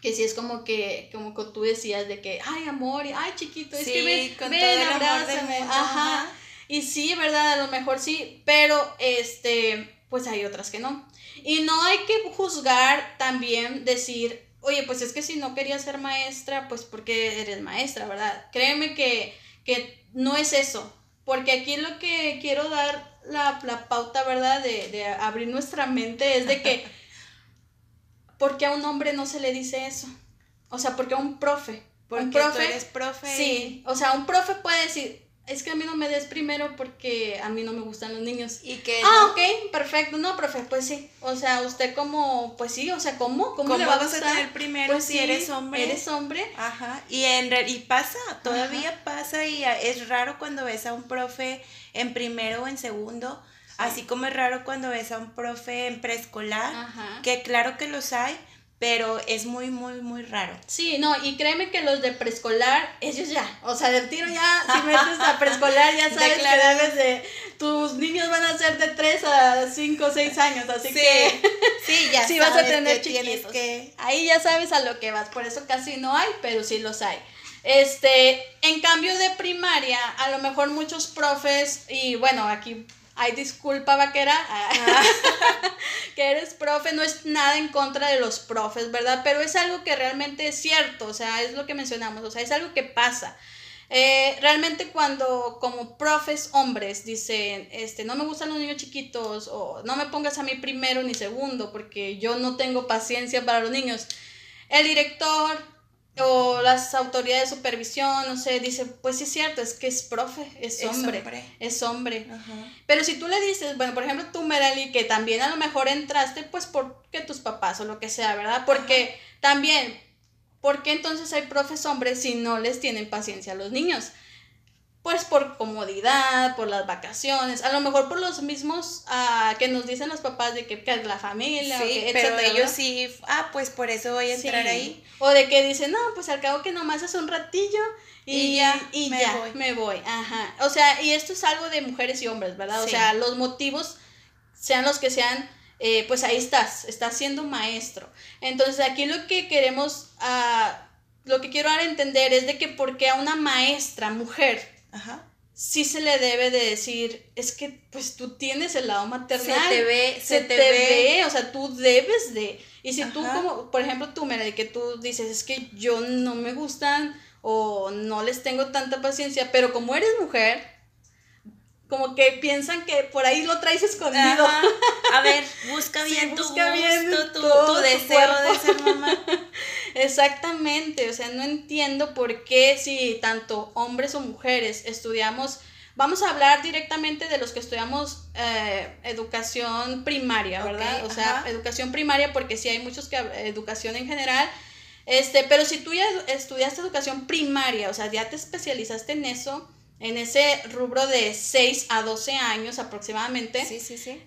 que sí es como que, como que tú decías de que, ay, amor, ay, chiquito, es que ven, con ven, abrázame, ajá. Y sí, ¿verdad? A lo mejor sí, pero este, pues hay otras que no. Y no hay que juzgar también, decir, oye, pues es que si no querías ser maestra, pues porque eres maestra, ¿verdad? Créeme que, que no es eso, porque aquí lo que quiero dar la, la pauta, ¿verdad? De, de, abrir nuestra mente es de que, (laughs) ¿por qué a un hombre no se le dice eso? O sea, porque a un profe. Porque un profe, tú eres profe. Sí, o sea, un profe puede decir, es que a mí no me des primero porque a mí no me gustan los niños. ¿Y qué? Ah, ok, perfecto. No, profe, pues sí. O sea, usted como, pues sí, o sea, ¿cómo? ¿Cómo, le va a gustar? tener primero pues si eres hombre? Eres hombre. Ajá. Y, en, y pasa, todavía pasa y es raro cuando ves a un profe en primero o en segundo. Así como es raro cuando ves a un profe en preescolar, que claro que los hay, pero es muy, muy, muy raro. Sí, no, y créeme que los de preescolar, ellos ya, o sea, del tiro ya, (laughs) si metes a preescolar, ya sabes que debes de, tus niños van a ser de 3 a 5 o 6 años, así que (laughs) sí, ya sí vas a tener chiquitos. Que... Ahí ya sabes a lo que vas, por eso casi no hay, pero sí los hay. Este, en cambio de primaria, a lo mejor muchos profes, y bueno, aquí Ay, disculpa, vaquera, ah. (laughs) que eres profe, no es nada en contra de los profes, ¿verdad? Pero es algo que realmente es cierto, o sea, es lo que mencionamos, o sea, es algo que pasa. Eh, realmente cuando como profes hombres dicen, este, no me gustan los niños chiquitos o no me pongas a mí primero ni segundo porque yo no tengo paciencia para los niños, el director, o las autoridades de supervisión, no sé, dice, pues sí es cierto, es que es profe, es hombre, es hombre. Pero si tú le dices, bueno, por ejemplo, tú, Merali, que también a lo mejor entraste, pues porque tus papás o lo que sea, ¿verdad? Porque también, ¿por qué entonces hay profes hombres si no les tienen paciencia a los niños? Pues por comodidad, por las vacaciones, a lo mejor por los mismos uh, que nos dicen los papás de que, que es la familia, sí, pero ellos sí, ah, pues por eso voy a entrar ahí. O de que dicen, no, pues al cabo que nomás es un ratillo y, ya, y me ya, voy. me voy, ajá. O sea, y esto es algo de mujeres y hombres, ¿verdad? O sea, los motivos, sean los que sean, eh, pues ahí estás, estás siendo maestro. Entonces aquí lo que queremos, uh, lo que quiero dar a entender es de que porque a una maestra, mujer, Ajá. sí se le debe de decir, es que pues tú tienes el lado maternal. Se te ve, se, te, ve. o sea, tú debes de. Y si tú como, por ejemplo, tú, mira, que tú dices, es que yo no me gustan o no les tengo tanta paciencia, pero como eres mujer, como que piensan que por ahí lo traes escondido. A ver, busca (laughs) bien tu gusto, tu, deseo de ser mamá. (laughs) Exactamente, o sea, no entiendo por qué si tanto hombres o mujeres estudiamos, vamos a hablar directamente de los que estudiamos eh, educación primaria, ¿verdad? o sea, educación primaria porque sí hay muchos que educación en general, este, pero si tú ya estudiaste educación primaria, o sea, ya te especializaste en eso, en ese rubro de 6 a 12 años aproximadamente. Sí, sí, sí.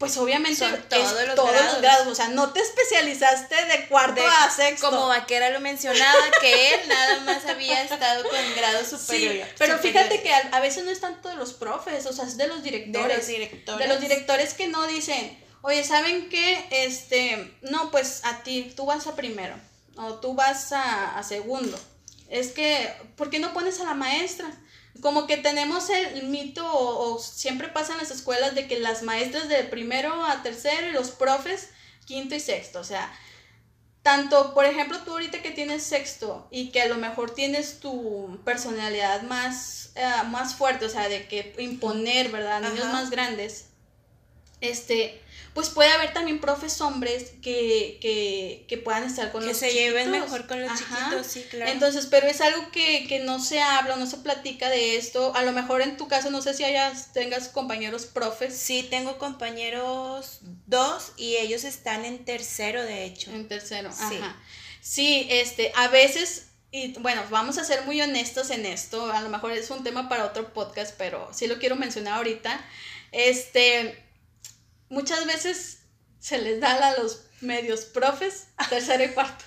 Pues obviamente todos, los, todos grados. los grados, o sea, no te especializaste de cuarto a sexto. Como Vaquera lo mencionaba, que él nada más había estado con grado superior. Sí, pero fíjate que a, veces no es tanto de los profes, o sea, es de los directores. De los directores. De los directores que no dicen, oye, ¿saben qué? Este, no, pues a ti, tú vas a primero, o tú vas a, a segundo. Es que, ¿por qué no pones a la maestra? Como que tenemos el mito o, siempre pasa en las escuelas de que las maestras de primero a tercero y los profes quinto y sexto, o sea, tanto, por ejemplo, tú ahorita que tienes sexto y que a lo mejor tienes tu personalidad más, eh, más fuerte, o sea, de que imponer, ¿verdad? Niños más grandes, este, pues puede haber también profes hombres que, que, que puedan estar con que los se lleven mejor con los chiquitos, sí, claro. Entonces, pero es algo que, que no se habla, no se platica de esto. A lo mejor en tu caso, no sé si hayas, tengas compañeros profes. Sí, tengo compañeros dos y ellos están en tercero, de hecho. En tercero, sí. Ajá. Sí, este, a veces y bueno, vamos a ser muy honestos en esto. A lo mejor es un tema para otro podcast, pero sí lo quiero mencionar ahorita. Este, muchas veces se les da a los medios profes tercero y cuarto.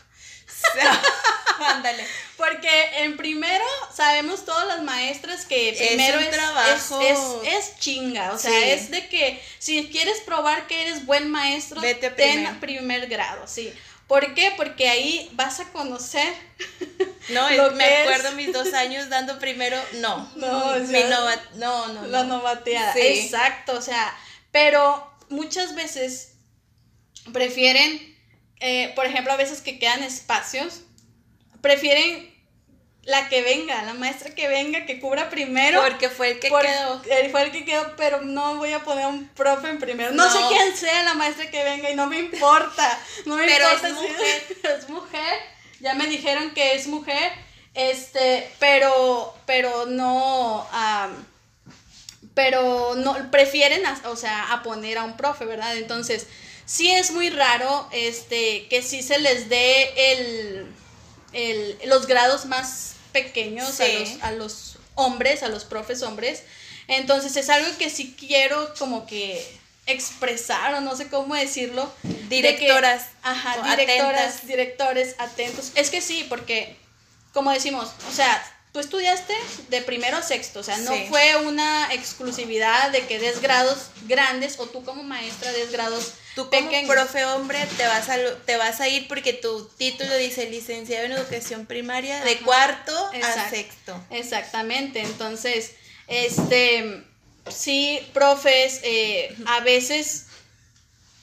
(laughs) Ándale. Porque en primero sabemos todas las maestras que primero es, trabajo. Es, chinga. O sea, es de que si quieres probar que eres buen maestro, Vete ten primer grado, sí. ¿Por qué? Porque ahí vas a conocer. (laughs) No, me acuerdo mis dos años dando primero, no. (laughs) No, no, no, La novateada. Exacto, o sea, pero muchas veces prefieren, eh, por ejemplo, a veces que quedan espacios, prefieren la que venga, la maestra que venga, que cubra primero. Porque fue el que quedó. Él fue el que quedó, pero no voy a poner un profe en primero. No, sé quién sea la maestra que venga y no me importa. No me pero importa es mujer. (laughs) es mujer. Ya me dijeron que es mujer. Este, pero, pero no pero no prefieren, o sea, a poner a un profe, ¿verdad? Entonces, sí es muy raro este, que sí se les dé el, el los grados más pequeños a, los, a los hombres, a los profes hombres. Entonces, es algo que sí quiero como que expresar o no sé cómo decirlo. Directoras. ajá, directoras, directores, atentos. Es que sí, porque, como decimos, o sea, tú estudiaste de primero a sexto, o sea, no fue una exclusividad de que des grados grandes o tú como maestra des grados Tú como profe hombre te vas a te vas a ir porque tu título dice licenciado en educación primaria de cuarto a sexto. Exactamente, entonces, este, sí, profes, eh, a veces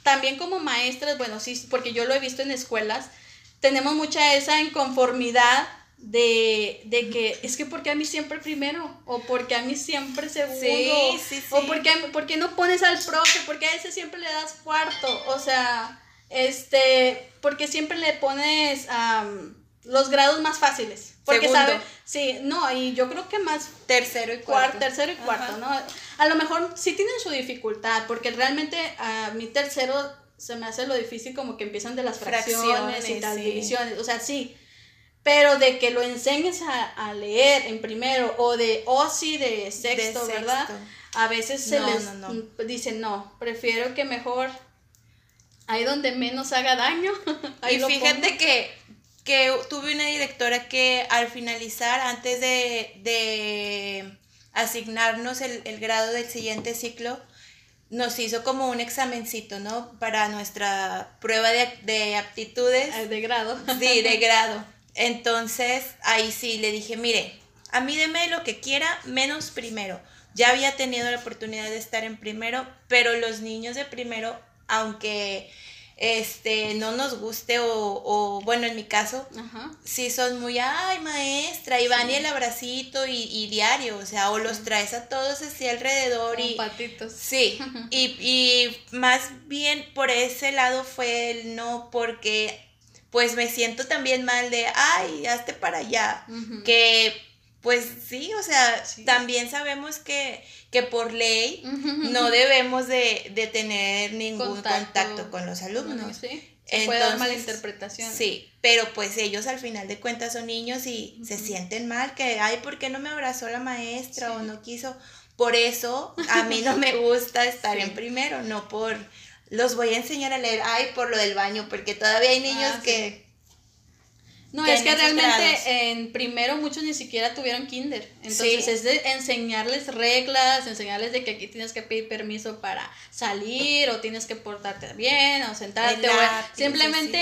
también como maestras, bueno, sí, porque yo lo he visto en escuelas, tenemos mucha esa inconformidad de, de, que es que porque a mí siempre primero o porque a mí siempre segundo sí, sí, sí. o porque, porque no pones al profe porque a ese siempre le das cuarto o sea este porque siempre le pones los grados más fáciles porque sabe sí no y yo creo que más tercero y cuarto, tercero y cuarto no a lo mejor sí tienen su dificultad porque realmente a mi tercero se me hace lo difícil como que empiezan de las fracciones, y las divisiones. O sea sí pero de que lo enseñes a, leer en primero o de o sí de sexto, ¿verdad? A veces se les no, dicen, no, prefiero que mejor ahí donde menos haga daño. (laughs) y fíjate que, que tuve una directora que al finalizar, antes de, asignarnos el, el, grado del siguiente ciclo, nos hizo como un examencito, ¿no? Para nuestra prueba de, de aptitudes. Ah, de grado. Sí, de grado. (laughs) Entonces, ahí sí le dije, mire, a mí deme lo que quiera, menos primero. Ya había tenido la oportunidad de estar en primero, pero los niños de primero, aunque este no nos guste o, bueno en mi caso sí son muy ay maestra y van y el abracito y, diario o sea o los traes a todos así alrededor y patitos. Sí y, y más bien por ese lado fue el no porque pues me siento también mal de, ay, hazte para allá, que pues sí, o sea, también sabemos que, que por ley no debemos de, de tener ningún contacto. con los alumnos. Sí. Se puede dar malinterpretación. Sí, pero pues ellos al final de cuentas son niños y se sienten mal, que, ay, ¿por qué no me abrazó la maestra o no quiso? Por eso a mí no me gusta estar en primero, no por, los voy a enseñar a leer, ay, por lo del baño, porque todavía hay niños ah, que no, es que realmente en primero muchos ni siquiera tuvieron kinder. Entonces es de enseñarles reglas, enseñarles de que aquí tienes que pedir permiso para salir o tienes que portarte bien o sentarte. o simplemente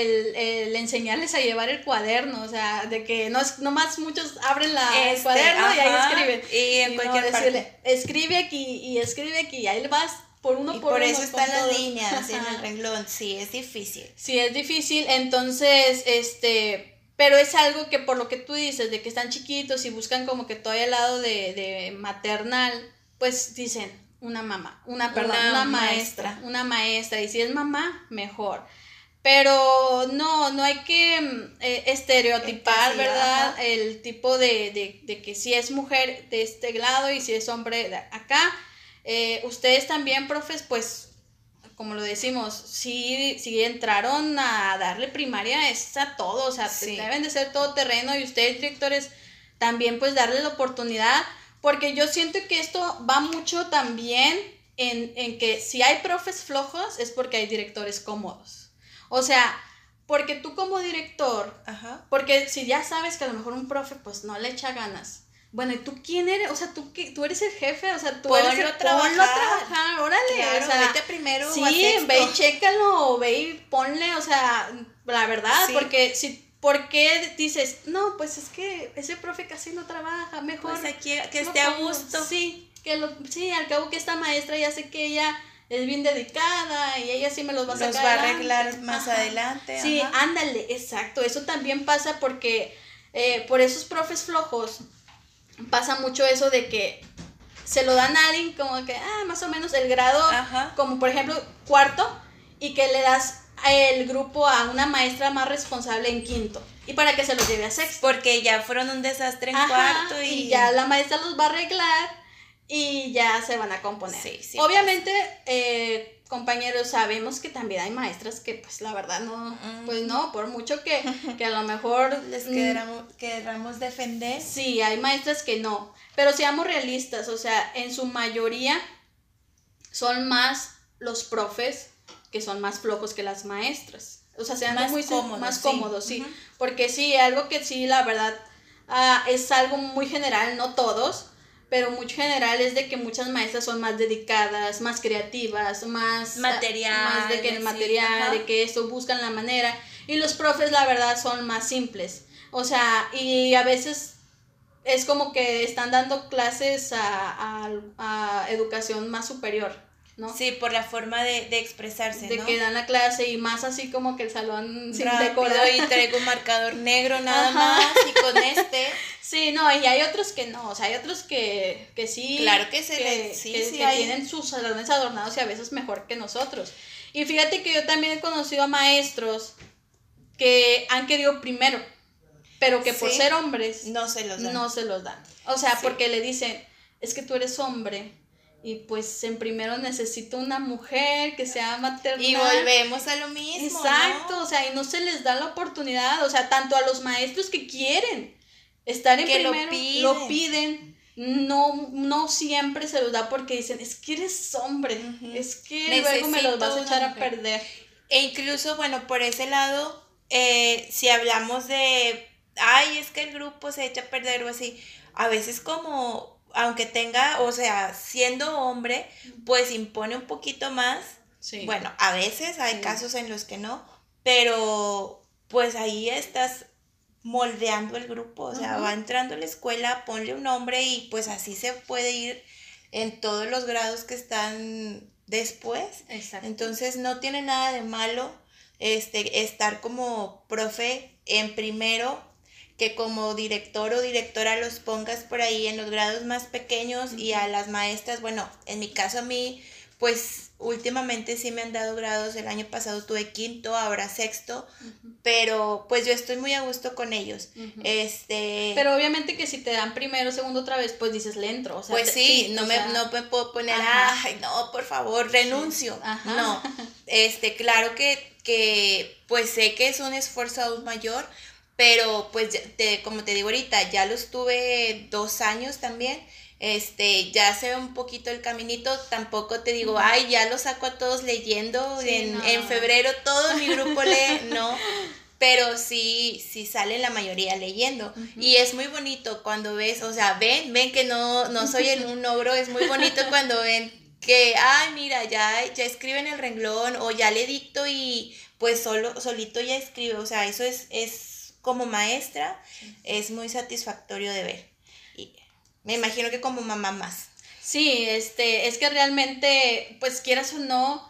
El, el, enseñarles a llevar el cuaderno, o sea, de que no es nomás muchos abren la, el este, cuaderno y ahí escriben. Y en cualquier parte. Escribe aquí y escribe aquí y ahí vas por uno y por, eso están las líneas en el renglón, sí, es difícil. Sí, es difícil, entonces, este, pero es algo que por lo que tú dices, de que están chiquitos y buscan como que todavía al lado de, de maternal, pues dicen, una mamá, una, perdón, una, maestra, una maestra, y si es mamá, mejor. Pero no, no hay que mm, eh, estereotipar, ¿verdad? El tipo de, de, de que si es mujer de este lado y si es hombre de acá eh, ustedes también, profes, pues, como lo decimos, si, si entraron a darle primaria, es a todo, o sea, deben de ser todo terreno y ustedes, directores, también pues darle la oportunidad, porque yo siento que esto va mucho también en, en que si hay profes flojos es porque hay directores cómodos. O sea, porque tú como director, porque si ya sabes que a lo mejor un profe pues no le echa ganas, bueno, ¿y tú quién eres? O sea, tú, tú eres el jefe, o sea, tú eres el... trabajar. Ponlo a trabajar, órale. o sea, vete primero Sí, ve y chécalo, ve y ponle, o sea, la verdad, porque si... ¿Por qué dices, no, pues es que ese profe casi no trabaja, mejor... Pues aquí, que esté a gusto. Sí, que lo, sí, al cabo que esta maestra ya sé que ella es bien dedicada y ella sí me los va a sacar. Los va a arreglar más adelante. Sí, ándale, exacto. Eso también pasa porque eh, por esos profes flojos pasa mucho eso de que se lo dan a alguien como que, ah, más o menos el grado, como por ejemplo cuarto, y que le das el grupo a una maestra más responsable en quinto. Y para que se los lleve a sexto. Porque ya fueron un desastre en cuarto y... ya la maestra los va a arreglar y ya se van a componer. Obviamente, eh, compañeros, sabemos que también hay maestras que pues la verdad no, pues no, por mucho que, (laughs) que a lo mejor les queramos, queramos defender. Sí, hay maestras que no, pero seamos realistas, o sea, en su mayoría son más los profes que son más flojos que las maestras. O sea, sean muy cómodos, más cómodos, sí. Porque sí, algo que sí, la verdad, ah, es algo muy general, no todos, pero muy general es de que muchas maestras son más dedicadas, más creativas, más material, más de que el material, de que eso buscan la manera y los profes la verdad son más simples. O sea, y a veces es como que están dando clases a, a, a educación más superior. ¿No? Sí, por la forma de, de expresarse, de que dan la clase y más así como que el salón sin decorar. y traigo un marcador negro nada más y con este. (laughs) Sí, no, y hay otros que no, o sea, hay otros que, que sí. Claro que se que, sí, que, tienen sus salones adornados y a veces mejor que nosotros. Y fíjate que yo también he conocido a maestros que han querido primero, pero que por ser hombres no se los dan. No se los dan. O sea, porque le dicen, es que tú eres hombre y pues en primero necesito una mujer que sea maternal. Y volvemos a lo mismo. Exacto, o sea, y no se les da la oportunidad, o sea, tanto a los maestros que quieren estar en primero, lo piden. No, no siempre se los da porque dicen, es que eres hombre, es que luego me los vas a echar a perder. E incluso, bueno, por ese lado, eh, si hablamos de, ay, es que el grupo se echa a perder o así, a veces como aunque tenga, o sea, siendo hombre, pues impone un poquito más. Bueno, a veces hay casos en los que no, pero pues ahí estás moldeando el grupo, o sea, va entrando a la escuela, ponle un nombre y pues así se puede ir en todos los grados que están después. Exacto. Entonces no tiene nada de malo este estar como profe en primero que como director o directora los pongas por ahí en los grados más pequeños y a las maestras, bueno, en mi caso a mí, pues últimamente sí me han dado grados, el año pasado tuve quinto, ahora sexto, pero pues yo estoy muy a gusto con ellos. Este Pero obviamente que si te dan primero, segundo otra vez, pues dices le entro, o sea, Pues sí, no, me, no me puedo poner, ay, no, por favor, renuncio. No. Este, claro que que pues sé que es un esfuerzo aún mayor, pero pues te, como te digo ahorita, ya los tuve dos años también este, ya se ve un poquito el caminito, tampoco te digo, ay, ya lo saco a todos leyendo, en, en, febrero todo mi grupo lee, (laughs) no, pero sí, sí sale la mayoría leyendo. Y es muy bonito cuando ves, o sea, ven, ven que no, no soy en un ogro, es muy bonito (laughs) cuando ven que, ay, mira, ya, ya escriben el renglón o ya le dicto y pues solo, solito ya escribe, o sea, eso es, es como maestra, es muy satisfactorio de ver. Me imagino que como mamá más. Sí, este, es que realmente, pues quieras o no,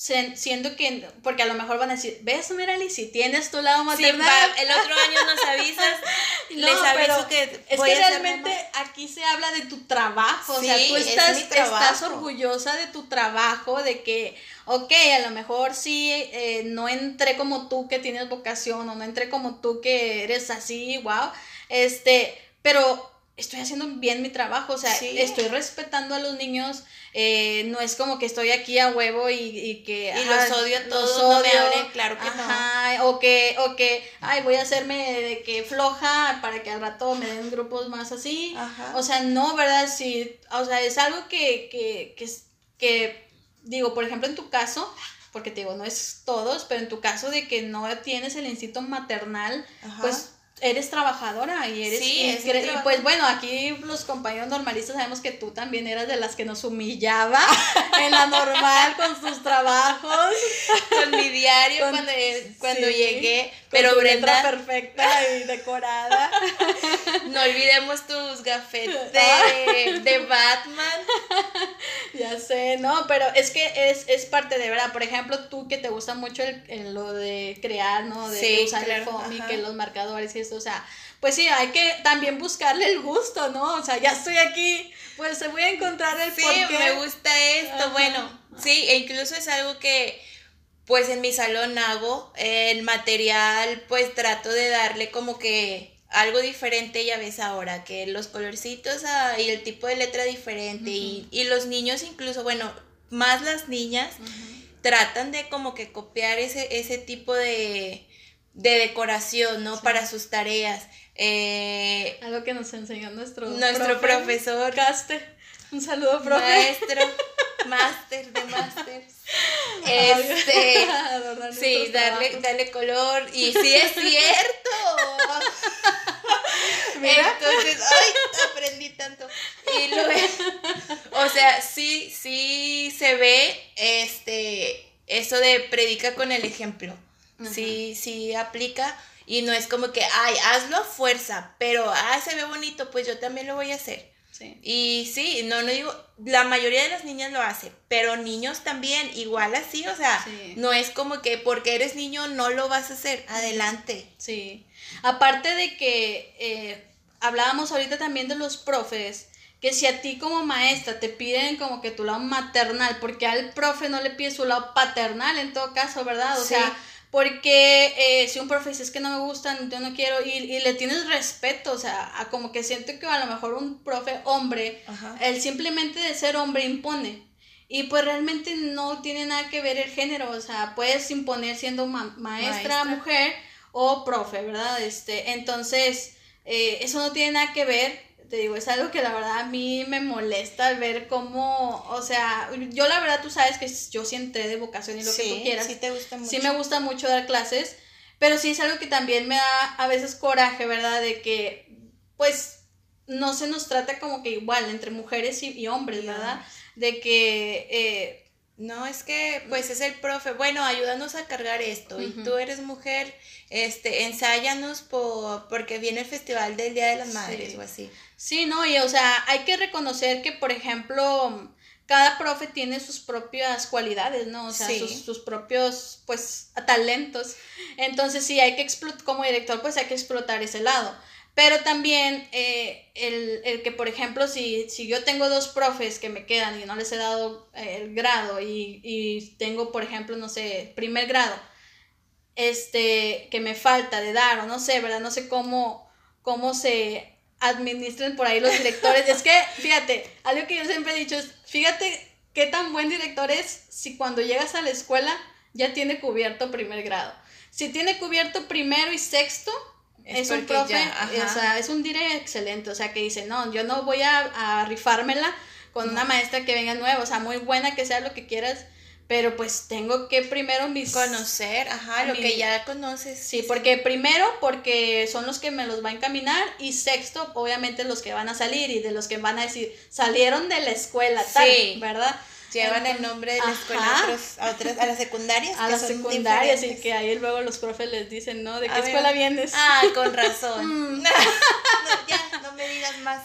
siendo que, porque a lo mejor van a decir, ves, Merali, si tienes tu lado maternal. el otro (laughs) año nos avisas, (laughs) les aviso que Es que realmente aquí se habla de tu trabajo, o sea, tú estás, estás orgullosa de tu trabajo, de que, ok, a lo mejor sí, eh, no entré como tú que tienes vocación, o no entré como tú que eres así, wow, este, pero estoy haciendo bien mi trabajo, o sea, estoy respetando a los niños, eh, no es como que estoy aquí a huevo y, que... Y los odio a todos, no claro que no. O que, o que, ay, voy a hacerme de que floja para que al rato me den grupos más así. O sea, no, ¿verdad? Sí, o sea, es algo que, que, que, que, digo, por ejemplo, en tu caso, porque te digo, no es todos, pero en tu caso de que no tienes el instinto maternal, pues eres trabajadora y eres sí, y pues bueno aquí los compañeros normalistas sabemos que tú también eras de las que nos humillaba (laughs) en la normal con sus trabajos. Con mi diario cuando, cuando llegué pero Brenda perfecta y decorada. (laughs) No olvidemos tus gafetes de, de, Batman. (laughs) Ya sé no pero es que es, es parte de verdad. Por ejemplo tú que te gusta mucho el, lo de crear no de usar el cómic los marcadores y eso o sea, pues sí, hay que también buscarle el gusto, ¿no? O sea, ya estoy aquí, pues se voy a encontrar el sí, me gusta esto, bueno, sí, e incluso es algo que pues en mi salón hago, el material pues trato de darle como que algo diferente ya ves ahora, que los colorcitos ah, y el tipo de letra diferente y, los niños incluso, bueno, más las niñas tratan de como que copiar ese, ese tipo de, de decoración, ¿no? Para sus tareas. Eh, Algo que nos enseñó nuestro, nuestro profesor. Caste. Un saludo, profe. Maestro, (laughs) máster de máster. (laughs) Este, sí, darle, darle color. Y sí es cierto. (laughs) Entonces, ay, aprendí tanto. Y luego, o sea, sí, sí se ve este, eso de predica con el ejemplo sí, sí aplica y no es como que, ay, hazlo a fuerza, pero, ah, se ve bonito, pues yo también lo voy a hacer. Sí. Y sí, no, no digo, la mayoría de las niñas lo hace, pero niños también, igual así, o sea, no es como que porque eres niño no lo vas a hacer, adelante. Sí, aparte de que eh, hablábamos ahorita también de los profes, que si a ti como maestra te piden como que tu lado maternal, porque al profe no le pide su lado paternal en todo caso, ¿verdad? O sea, porque eh, si un profe dice es que no me gustan, yo no quiero, y, y le tienes respeto, o sea, a como que siento que a lo mejor un profe hombre, él simplemente de ser hombre impone. Y pues realmente no tiene nada que ver el género, o sea, puedes imponer siendo maestra, mujer o profe, ¿verdad? Este, entonces, eh, eso no tiene nada que ver te digo, es algo que la verdad a mí me molesta ver cómo, o sea, yo la verdad tú sabes que yo sí entré de vocación y lo que tú quieras. Sí, te gusta mucho. Sí me gusta mucho dar clases, pero sí es algo que también me da a veces coraje, ¿verdad? De que, pues, no se nos trata como que igual entre mujeres y, hombres, ¿verdad? De que... Eh, no, es que pues es el profe, bueno, ayúdanos a cargar esto y tú eres mujer, este, ensáyanos por, porque viene el festival del Día de las Madres o así. Sí, no, y o sea, hay que reconocer que, por ejemplo, cada profe tiene sus propias cualidades, ¿no? O sea, sus, propios, pues, talentos. Entonces, sí, hay que explotar, como director, pues hay que explotar ese lado. Pero también eh, el, que, por ejemplo, si, si yo tengo dos profes que me quedan y no les he dado eh, el grado y, y tengo, por ejemplo, no sé, primer grado, este, que me falta de dar o no sé, ¿verdad? No sé cómo, cómo se administren por ahí los directores. es que, fíjate, algo que yo siempre he dicho es, fíjate qué tan buen director es si cuando llegas a la escuela ya tiene cubierto primer grado. Si tiene cubierto primero y sexto, es, un profe, o sea, es un dire excelente, o sea, que dice, no, yo no voy a, a rifármela con una maestra que venga nueva, o sea, muy buena que sea lo que quieras, pero pues tengo que primero mis... Conocer, ajá, lo que ya conoces. Sí, porque primero, porque son los que me los va a encaminar, y sexto, obviamente los que van a salir y de los que van a decir, salieron de la escuela, tal, ¿verdad? Llevan el nombre de la escuela a, otros, a, otras, a las secundarias. A las secundarias, y que ahí luego los profes les dicen, ¿no? ¿De qué escuela vienes? Ah, con razón. (laughs) Mm. (laughs) (laughs) ya, no me digas más.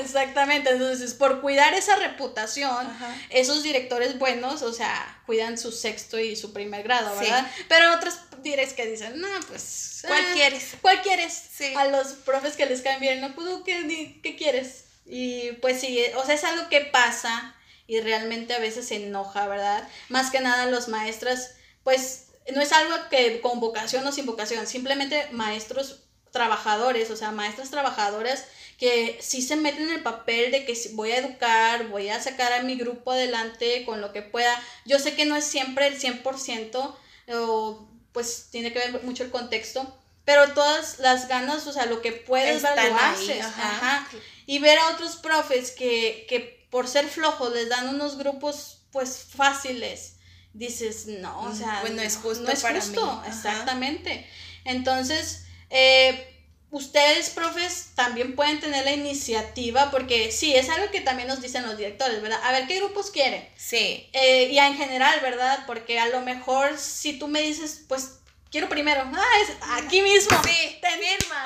Exactamente, entonces por cuidar esa reputación, esos directores buenos, o sea, cuidan su sexto y su primer grado, ¿verdad? Pero otros directores que dicen, no, pues... ¿Cuál ah, quieres? ¿Cuál quieres? Sí. A los profes que les caen bien, no, pues, ¿qué, ¿qué quieres? Y pues sí, o sea, es algo que pasa y realmente a veces se enoja, ¿verdad? Más que nada los maestros, pues no es algo que con vocación o sin vocación, simplemente maestros trabajadores, o sea, maestras trabajadoras que sí se meten en el papel de que voy a educar, voy a sacar a mi grupo adelante con lo que pueda. Yo sé que no es siempre el 100%, o pues tiene que ver mucho el contexto, pero todas las ganas, o sea, lo que puedes haces. Ajá. Y ver a otros profes que, que por ser flojos les dan unos grupos pues fáciles. Dices, no, o sea, pues no es justo. No es justo, exactamente. Entonces, eh, ustedes, profes, también pueden tener la iniciativa, porque sí, es algo que también nos dicen los directores, ¿verdad? A ver, ¿qué grupos quieren? Sí. Eh, y en general, ¿verdad? Porque a lo mejor si tú me dices, pues, quiero primero, ah, es aquí mismo. Sí, te firma.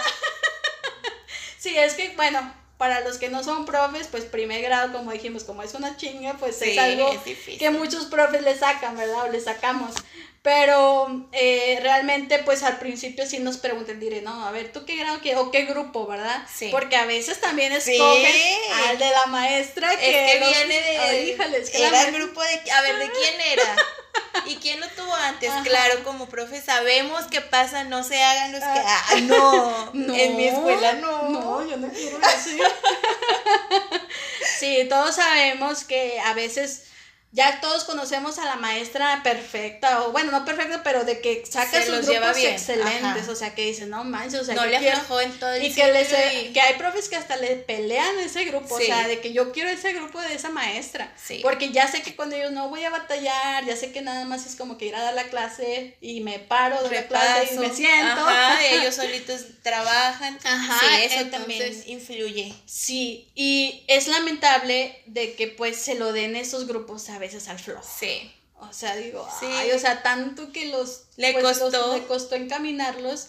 (laughs) sí, es que, bueno, para los que no son profes, pues primer grado, como dijimos, como es una chinga, pues es algo que muchos profes le sacan, ¿verdad? O le sacamos. Pero eh, realmente, pues al principio sí nos preguntan, diré, no, a ver, ¿tú qué grado qué, o qué grupo, verdad? Sí. Porque a veces también escogen al de la maestra que, viene de... era el grupo de... A ver, ¿de quién era? (laughs) ¿Y quién lo tuvo antes? Claro, como profe sabemos qué pasa, no se hagan los que... Ah, no, (laughs) no, en mi escuela no. No, yo no quiero decir. (laughs) sí, todos sabemos que a veces ya todos conocemos a la maestra perfecta, o bueno, no perfecta, pero de que saca sus grupos excelentes, o sea, que dicen, no manches, o sea, no le aflojó en todo el y que, les, que hay profes que hasta le pelean a ese grupo, o sea, de que yo quiero ese grupo de esa maestra, porque ya sé que cuando ellos no voy a batallar, ya sé que nada más es como que ir a dar la clase y me paro de la clase y me siento. Ajá, (laughs) ellos solitos trabajan, Ajá, sí, eso también influye. Sí, y es lamentable de que pues se lo den esos grupos a veces al flojo. Sí. O sea, digo, sí. o sea, tanto que los le pues, costó le costó encaminarlos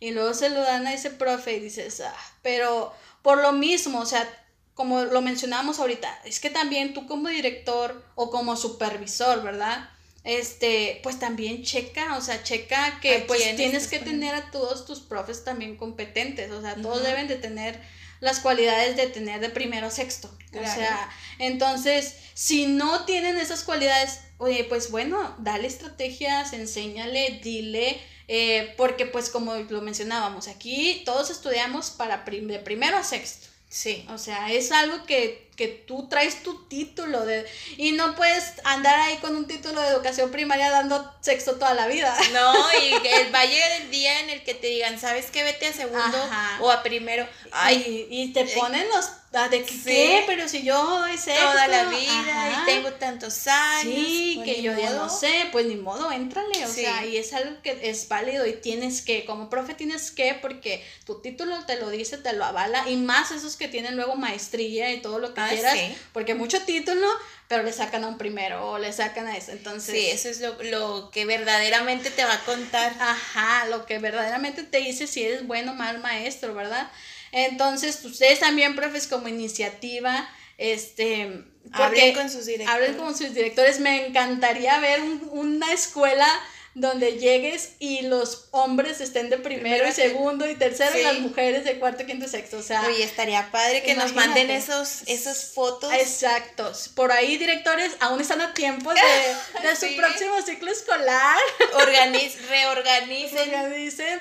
y luego se lo dan a ese profe y dices, ah, pero por lo mismo, o sea, como lo mencionábamos ahorita, es que también tú como director o como supervisor, ¿verdad? Este, pues también checa, o sea, checa que pues tienes que tener a todos tus profes también competentes, o sea, todos deben de tener las cualidades de tener de primero a sexto. O sea, entonces, si no tienen esas cualidades, oye, pues bueno, dale estrategias, enséñale, dile, eh, porque pues como lo mencionábamos, aquí todos estudiamos para de primero a sexto. Sí. O sea, es algo que, que, tú traes tu título de y no puedes andar ahí con un título de educación primaria dando sexto toda la vida. No, y (laughs) el, va a llegar el día en el que te digan, ¿sabes qué? Vete a segundo o a primero. Ay, y, te eh, ponen los Ah, ¿De qué? Pero si yo doy sexto. Toda la vida y tengo tantos años. Sí, pues que yo ya no sé, pues ni modo, éntrale. O sea, y es algo que es válido y tienes que, como profe tienes que, porque tu título te lo dice, te lo avala. Y más esos que tienen luego maestría y todo lo que ah, quieras. Porque mucho título, pero le sacan a un primero o le sacan a eso. Entonces. Sí, eso es lo, lo que verdaderamente te va a contar. Ajá, lo que verdaderamente te dice si eres bueno o mal maestro, ¿verdad? Entonces, ustedes también, profes, como iniciativa, este... Hablen con sus directores. Hablen con sus directores. Me encantaría ver una escuela donde llegues y los hombres estén de primero, y segundo y tercero y las mujeres de cuarto, quinto y sexto. O sea, Oye, estaría padre que nos manden esos, esas fotos. Exacto. Por ahí, directores, aún están a tiempo de, (laughs) de su próximo ciclo escolar. Organiz, (laughs) reorganicen.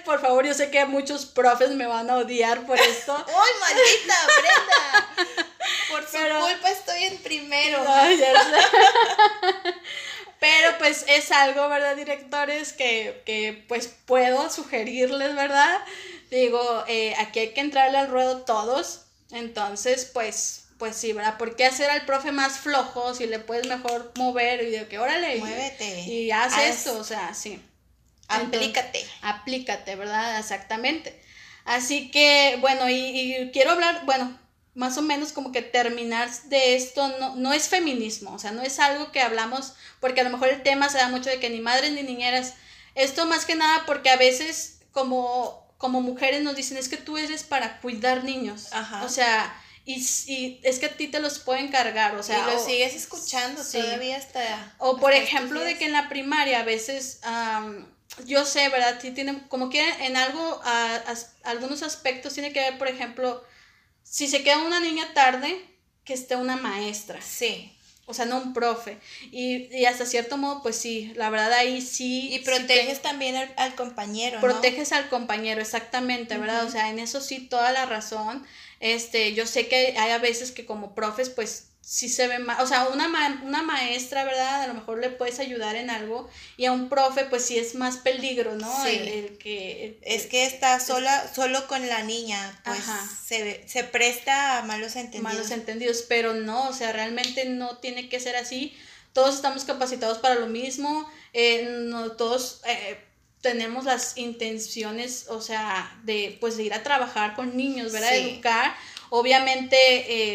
Por favor. Yo sé que muchos profes me van a odiar por (laughs) esto. ¡Ay, maldita Brenda! Por su culpa estoy en primero. Pero pues es algo, ¿verdad, directores? Que, pues puedo sugerirles, ¿verdad? Digo, eh, aquí hay que entrarle al ruedo todos. Entonces, pues, pues sí, ¿verdad? ¿Por qué hacer al profe más flojo si le puedes mejor mover y de que órale? Muévete. Y, haz, esto, o sea, sí. Aplícate. aplícate, ¿verdad? Exactamente. Así que, bueno, y, y, quiero hablar, bueno, más o menos como que terminar de esto no, no es feminismo, o sea, no es algo que hablamos, porque a lo mejor el tema se da mucho de que ni madres ni niñeras, esto más que nada porque a veces como, como mujeres nos dicen es que tú eres para cuidar niños, o sea, y, y, es que a ti te los pueden cargar, o sea. Y lo sigues escuchando todavía hasta. O por ejemplo, de que en la primaria a veces, yo sé, ¿verdad? Sí tiene, como que en algo, algunos aspectos tiene que ver, por ejemplo, si se queda una niña tarde, que esté una maestra. Sí. O sea, no un profe. Y, y hasta cierto modo, pues sí, la verdad ahí sí. Y proteges también al, compañero. Proteges al compañero, exactamente, ¿verdad? O sea, en eso sí, toda la razón. Este, yo sé que hay a veces que como profes, pues si se ve más, o sea, una, una maestra, ¿verdad? A lo mejor le puedes ayudar en algo y a un profe, pues sí es más peligro, ¿no? Sí. El, que... es que está sola, solo con la niña, pues se, se presta a malos entendidos. Malos entendidos, pero no, o sea, realmente no tiene que ser así. Todos estamos capacitados para lo mismo, eh, no, todos... Eh, tenemos las intenciones, o sea, de pues de ir a trabajar con niños, ¿verdad? Educar. Obviamente,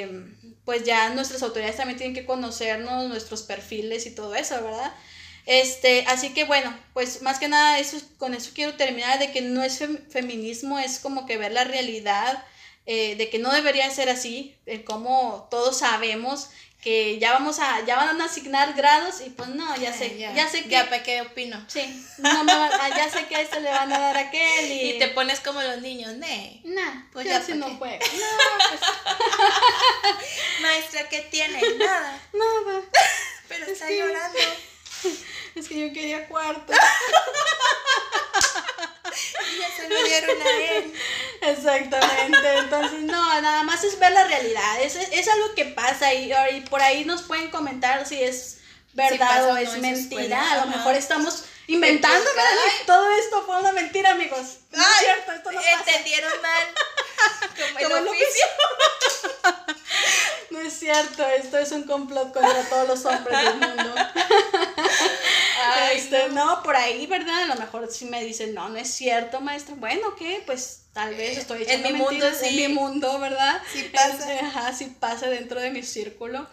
eh, pues ya nuestras autoridades también tienen que conocernos, nuestros perfiles y todo eso, ¿verdad? Este, así que bueno, pues más que nada eso, con eso quiero terminar, de que no es feminismo, es como que ver la realidad, eh, de que no debería ser así, de cómo todos sabemos que ya vamos a, ya van a asignar grados y pues no, ya sé, ya, sé que... Ya, ¿para qué opino? Sí, no me ah, ya sé que esto le van a dar a aquel (laughs) y... Y te pones como los niños, ne. Nah, pues ya si no puede. (laughs) No, pues... (laughs) Maestra, ¿qué tiene? Nada. Nada. Pero está llorando. Es que yo quería cuarto. y ya se lo dieron a él. Exactamente, entonces no, nada más es ver la realidad, es, es algo que pasa y, y, por ahí nos pueden comentar si es verdad o es mentira, a lo mejor estamos inventando, Todo esto fue una mentira, amigos. No es cierto, esto no Entendieron mal. (laughs) Como el oficio. (laughs) no es cierto, esto es un complot contra todos los hombres del mundo. (laughs) este, no. por ahí, ¿verdad? A lo mejor si me dicen, no, no es cierto, maestra. Bueno, ¿qué? Pues tal vez estoy echando en mi mundo, sí. en mi mundo, ¿verdad? Sí pasa. ajá, sí pasa dentro de mi círculo.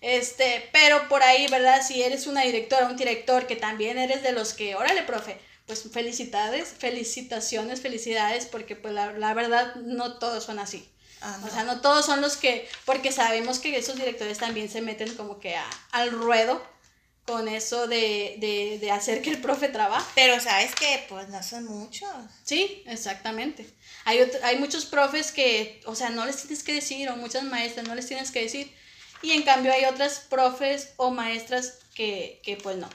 Este, pero por ahí, ¿verdad? Si eres una directora, un director, que también eres de los que, órale, profe, pues felicidades, felicitaciones, felicidades, porque pues la, la verdad no todos son así. Ah, o sea, no todos son los que, porque sabemos que esos directores también se meten como que a, al ruedo con eso de, de, de, hacer que el profe trabaje. Pero sabes que pues no son muchos. Sí, exactamente. Hay, hay muchos profes que, o sea, no les tienes que decir, o muchas maestras no les tienes que decir, y en cambio hay otras profes o maestras que, que pues no.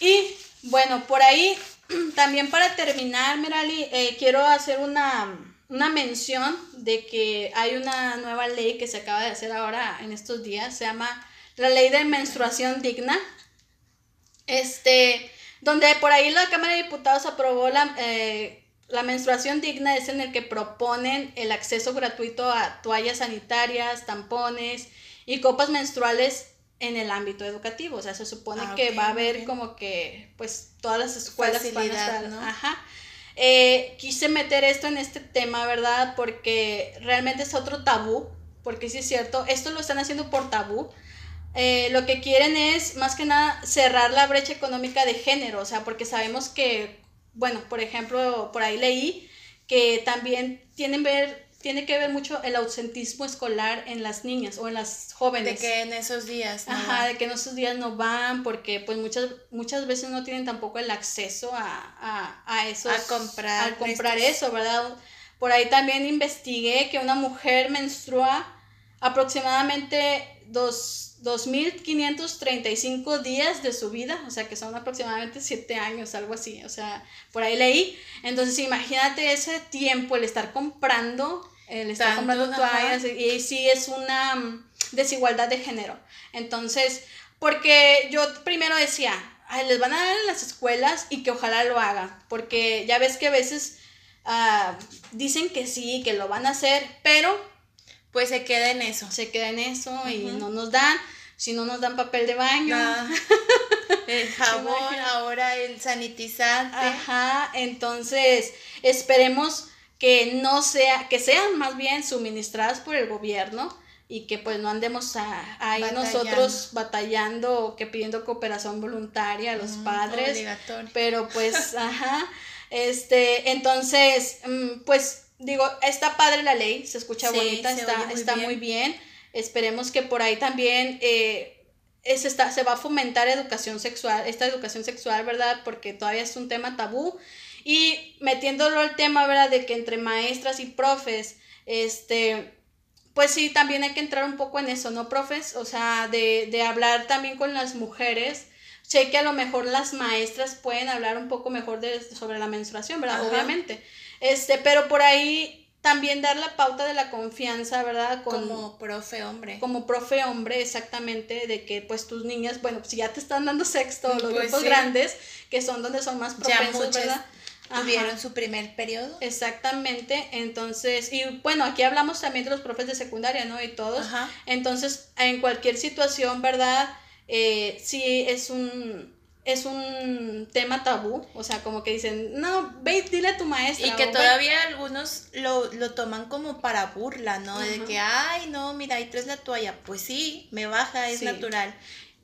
Y bueno, por ahí (clears throat) también para terminar, Merali, eh, quiero hacer una, una mención de que hay una nueva ley que se acaba de hacer ahora en estos días, se llama la ley de menstruación digna. Este, donde por ahí la Cámara de Diputados aprobó la, eh, la menstruación digna es en el que proponen el acceso gratuito a toallas sanitarias, tampones y copas menstruales en el ámbito educativo. O sea, se supone ah, que va a haber como que, pues, todas las escuelas van a estar, ¿no? Ajá. Eh, quise meter esto en este tema, ¿verdad? Porque realmente es otro tabú, porque sí es cierto, esto lo están haciendo por tabú. Eh, lo que quieren es, más que nada, cerrar la brecha económica de género, o sea, porque sabemos que, bueno, por ejemplo, por ahí leí que también tienen ver tiene que ver mucho el ausentismo escolar en las niñas o en las jóvenes. De que en esos días. Ajá, de que en esos días no van porque pues muchas, muchas veces no tienen tampoco el acceso a, a, a esos... A comprar. A comprar eso, ¿verdad? Por ahí también investigué que una mujer menstrua aproximadamente dos, 2.535 días de su vida, o sea que son aproximadamente 7 años, algo así, o sea, por ahí leí. Entonces imagínate ese tiempo, el estar comprando, el estar comprando toallas, y sí es una mm, desigualdad de género. Entonces, porque yo primero decía, les van a dar en las escuelas y que ojalá lo hagan, porque ya ves que a veces ah, dicen que sí, que lo van a hacer, pero pues se queda en eso. Se queda en eso y no nos dan, si no nos dan papel de baño. (laughs) el jabón, ahora el sanitizante. Ajá, entonces esperemos que no sea, que sean más bien suministradas por el gobierno y que pues no andemos ahí nosotros batallando o que pidiendo cooperación voluntaria a los padres. Pero pues, (laughs) ajá, este, entonces, mm, pues digo, está padre la ley, se escucha bonita, está, muy, está bien. muy bien. Esperemos que por ahí también eh, es está, se va a fomentar educación sexual, esta educación sexual, ¿verdad? Porque todavía es un tema tabú. Y metiéndolo al tema, ¿verdad? De que entre maestras y profes, este, pues sí, también hay que entrar un poco en eso, ¿no, profes? O sea, de, de hablar también con las mujeres. Sé que a lo mejor las maestras pueden hablar un poco mejor de, sobre la menstruación, ¿verdad? Obviamente este, pero por ahí también dar la pauta de la confianza, ¿verdad? como profe hombre. Como profe hombre, exactamente, de que pues tus niñas, bueno, si ya te están dando sexto, los pues grupos grandes, que son donde son más propensos, ¿verdad? Tuvieron su primer periodo. Exactamente, entonces, y bueno, aquí hablamos también de los profes de secundaria, ¿no? Y todos. Entonces, en cualquier situación, ¿verdad? Eh, sí es un, es un tema tabú, o sea, como que dicen, no, ve, dile a tu maestra. Y que todavía algunos lo, toman como para burla, ¿no? De que, ay, no, mira, ahí traes la toalla. Pues sí, me baja, es natural.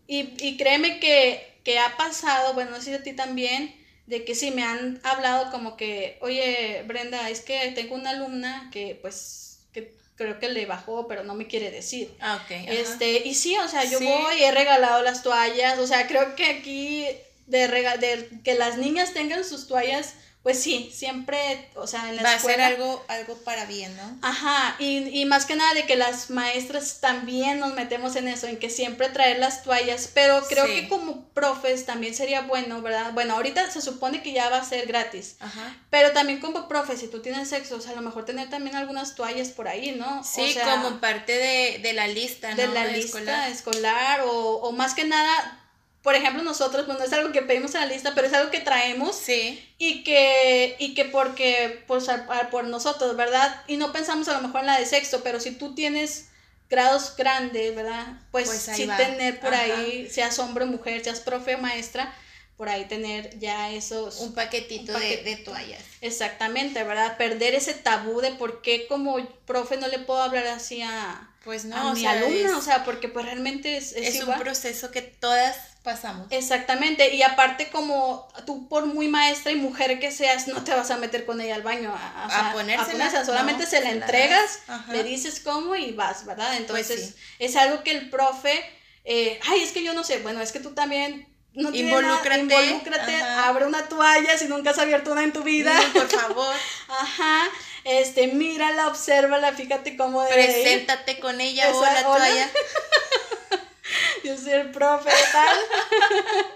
Y, y créeme que, que ha pasado, bueno, no sé si a ti también, de que sí, me han hablado como que, oye, Brenda, es que tengo una alumna que pues que creo que le bajó, pero no me quiere decir. Ah, ok. Este, y sí, o sea, yo voy y he regalado las toallas, o sea, creo que aquí de, de que las niñas tengan sus toallas pues sí, siempre, o sea, en la Va a ser algo, algo para bien, ¿no? Ajá, y, y, más que nada de que las maestras también nos metemos en eso, en que siempre traer las toallas, pero creo que como profes también sería bueno, ¿verdad? Bueno, ahorita se supone que ya va a ser gratis, Ajá. pero también como profes, si tú tienes sexo, o sea, a lo mejor tener también algunas toallas por ahí, ¿no? Sí, como parte de, de, la lista, ¿no? De la lista escolar, escolar o, o más que nada por ejemplo, nosotros, pues no es algo que pedimos en la lista, pero es algo que traemos. Sí. Y que, y que porque, pues, por nosotros, ¿verdad? Y no pensamos a lo mejor en la de sexto, pero si tú tienes grados grandes, ¿verdad? Pues, pues sí tener por ahí, seas hombre o mujer, seas profe o maestra, por ahí tener ya esos... Un paquetito de, toallas. Exactamente, ¿verdad? Perder ese tabú de por qué como profe no le puedo hablar así a... Pues no, mi alumna, o sea, porque pues realmente es, es, un proceso que todas pasamos. Exactamente, y aparte como tú por muy maestra y mujer que seas, no te vas a meter con ella al baño a, a, solamente se la entregas, le dices cómo y vas, ¿verdad? Pues Entonces es algo que el profe, eh, ay, es que yo no sé, bueno, es que tú también... No involúcrate, involúcrate abre una toalla si nunca has abierto una en tu vida. por favor. (laughs) Ajá, este, mírala, obsérvala, fíjate cómo debe Preséntate con ella o la toalla. (laughs) yo soy el profe tal. (laughs)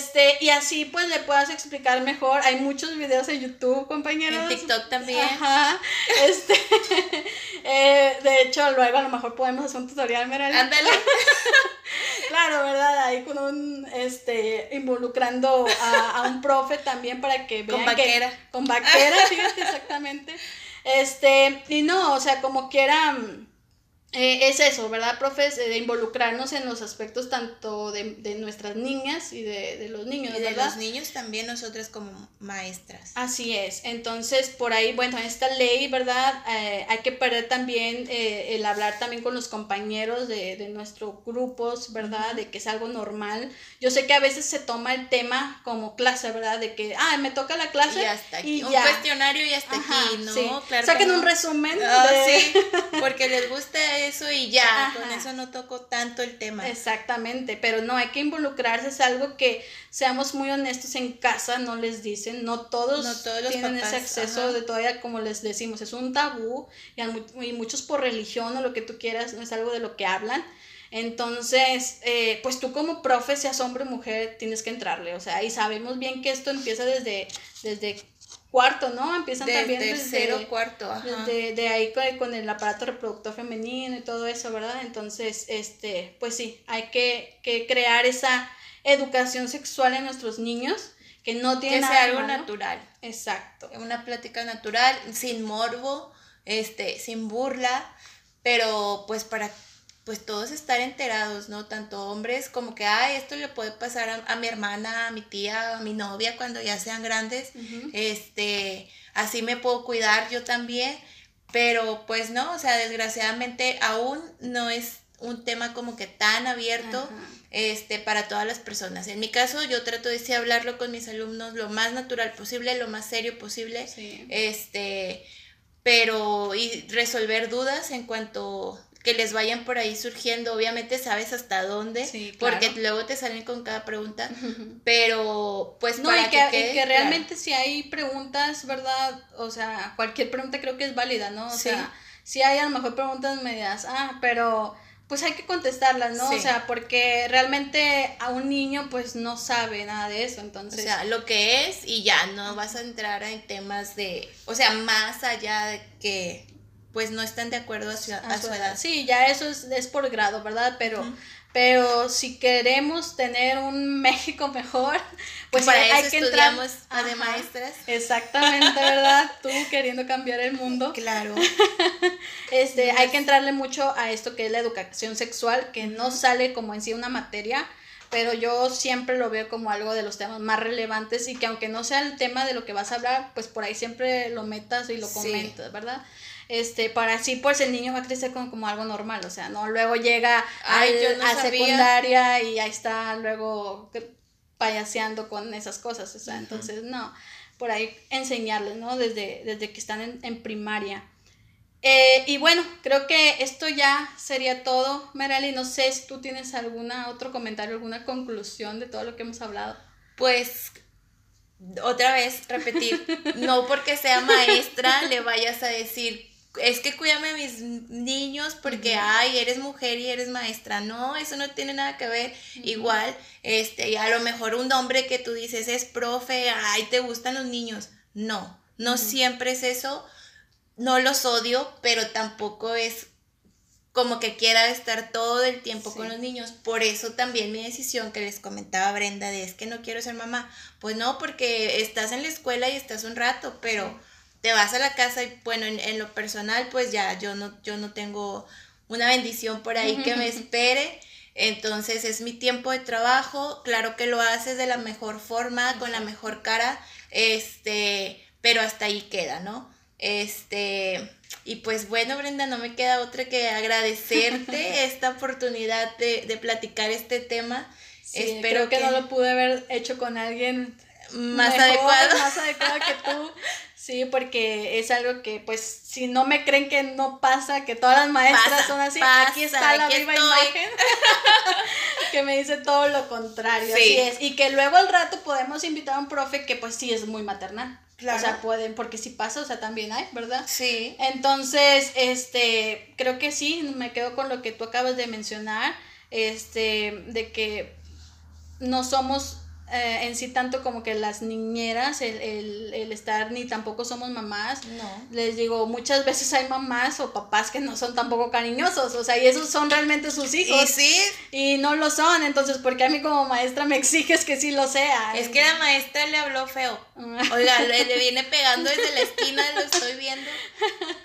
Este, y así pues le puedas explicar mejor. Hay muchos videos en YouTube, compañeros. En TikTok también. Ajá. (laughs) Este, (laughs) eh, de hecho, luego a lo mejor podemos hacer un tutorial, Meralita. Ándale. (laughs) claro, ¿verdad? Ahí con un, este, involucrando a, un profe también para que vean Con vaquera. con vaquera, fíjate, exactamente. Este, y no, o sea, como quieran eh, es eso, ¿verdad, profes? de involucrarnos en los aspectos tanto de, de nuestras niñas y de, de los niños, y de los niños también nosotras como maestras. Así es. Entonces, por ahí, bueno, esta ley, ¿verdad? Eh, hay que perder también eh, el hablar también con los compañeros de, de nuestros grupos, ¿verdad? De que es algo normal. Yo sé que a veces se toma el tema como clase, ¿verdad? De que, ah, me toca la clase. Y hasta aquí. un cuestionario y hasta aquí, ¿no? Sí. Claro Saquen un resumen. Ah, sí, (laughs) porque les gusta eso y ya, con eso no toco tanto el tema. Exactamente, pero no, hay que involucrarse, es algo que seamos muy honestos en casa, no les dicen, no todos, no todos tienen ese acceso de todavía, como les decimos, es un tabú y, y, muchos por religión o lo que tú quieras, no es algo de lo que hablan. Entonces, eh, pues tú como profe, seas hombre o mujer, tienes que entrarle, o sea, y sabemos bien que esto empieza desde, desde cuarto, ¿no? Empiezan también tercero, desde, cuarto, ajá. de ahí con, el aparato reproductor femenino y todo eso, ¿verdad? Entonces, este, pues sí, hay que, que crear esa educación sexual en nuestros niños que no tiene que sea algo natural. Exacto. Una plática natural, sin morbo, este, sin burla, pero pues para pues todos estar enterados, ¿no? Tanto hombres como que, ay, esto le puede pasar a, mi hermana, a mi tía, a mi novia cuando ya sean grandes, este, así me puedo cuidar yo también, pero pues no, o sea, desgraciadamente aún no es un tema como que tan abierto este para todas las personas. En mi caso yo trato de sí hablarlo con mis alumnos lo más natural posible, lo más serio posible. Este, pero y resolver dudas en cuanto que les vayan por ahí surgiendo, obviamente sabes hasta dónde, porque luego te salen con cada pregunta, (laughs) pero pues no, y que, realmente si hay preguntas, ¿verdad? O sea, cualquier pregunta creo que es válida, ¿no? O sea, si hay a lo mejor preguntas medias, ah, pero pues hay que contestarlas, ¿no? O sea, porque realmente a un niño pues no sabe nada de eso, entonces... O sea, lo que es y ya, no vas a entrar en temas de, o sea, más allá de que pues no están de acuerdo a su, edad. Sí, ya eso es, por grado, ¿verdad? Pero, pero si queremos tener un (laughs) México mejor, pues para hay, eso que estudiamos entrar, de maestras. Exactamente, ¿verdad? (laughs) Tú queriendo cambiar el mundo. Claro. (laughs) este, hay que entrarle mucho a esto que es la educación sexual, que no sale como en sí una materia, pero yo siempre lo veo como algo de los temas más relevantes y que aunque no sea el tema de lo que vas a hablar, pues por ahí siempre lo metas y lo comentas, ¿verdad? Este, para así pues el niño va a crecer como, como algo normal, o sea, no luego llega a secundaria y ahí está luego payaseando con esas cosas, o sea, entonces no, por ahí enseñarles, ¿no? Desde, desde que están en, en primaria. Eh, y bueno, creo que esto ya sería todo, Merali, no sé si tú tienes alguna otro comentario, alguna conclusión de todo lo que hemos hablado. Pues otra vez repetir, (laughs) no porque sea maestra le vayas a decir es que cuídame a mis niños porque, ay, eres mujer y eres maestra. No, eso no tiene nada que ver. Igual, este, y a lo mejor un hombre que tú dices es profe, ay, te gustan los niños. No, no siempre es eso. No los odio, pero tampoco es como que quiera estar todo el tiempo con los niños. Por eso también mi decisión que les comentaba Brenda de es que no quiero ser mamá. Pues no, porque estás en la escuela y estás un rato, pero te vas a la casa y bueno, en, lo personal pues ya yo no, yo no tengo una bendición por ahí que me (laughs) espere. Entonces es mi tiempo de trabajo, claro que lo haces de la mejor forma, con la mejor cara, este, pero hasta ahí queda, ¿no? Este, y pues bueno, Brenda, no me queda otra que agradecerte (laughs) esta oportunidad de, de platicar este tema. Espero que, no lo pude haber hecho con alguien más adecuado. Más adecuado que tú. (laughs) Sí, porque es algo que, pues, si no me creen que no pasa, que todas las maestras son así, aquí está la viva imagen (laughs) que me dice todo lo contrario. Así es. Y que luego al rato podemos invitar a un profe que, pues, sí es muy maternal. Claro. O sea, pueden, porque si pasa, o sea, también hay, ¿verdad? Sí. Entonces, este, creo que sí, me quedo con lo que tú acabas de mencionar, este, de que no somos eh, en sí tanto como que las niñeras, el, el, el, estar ni tampoco somos mamás. No. Les digo, muchas veces hay mamás o papás que no son tampoco cariñosos, o sea, y esos son realmente sus hijos. Y sí. Y no lo son, entonces, porque a mí como maestra me exiges que sí lo sea? Es que la maestra le habló feo. (laughs) Oiga, le, viene pegando desde la esquina, lo estoy viendo.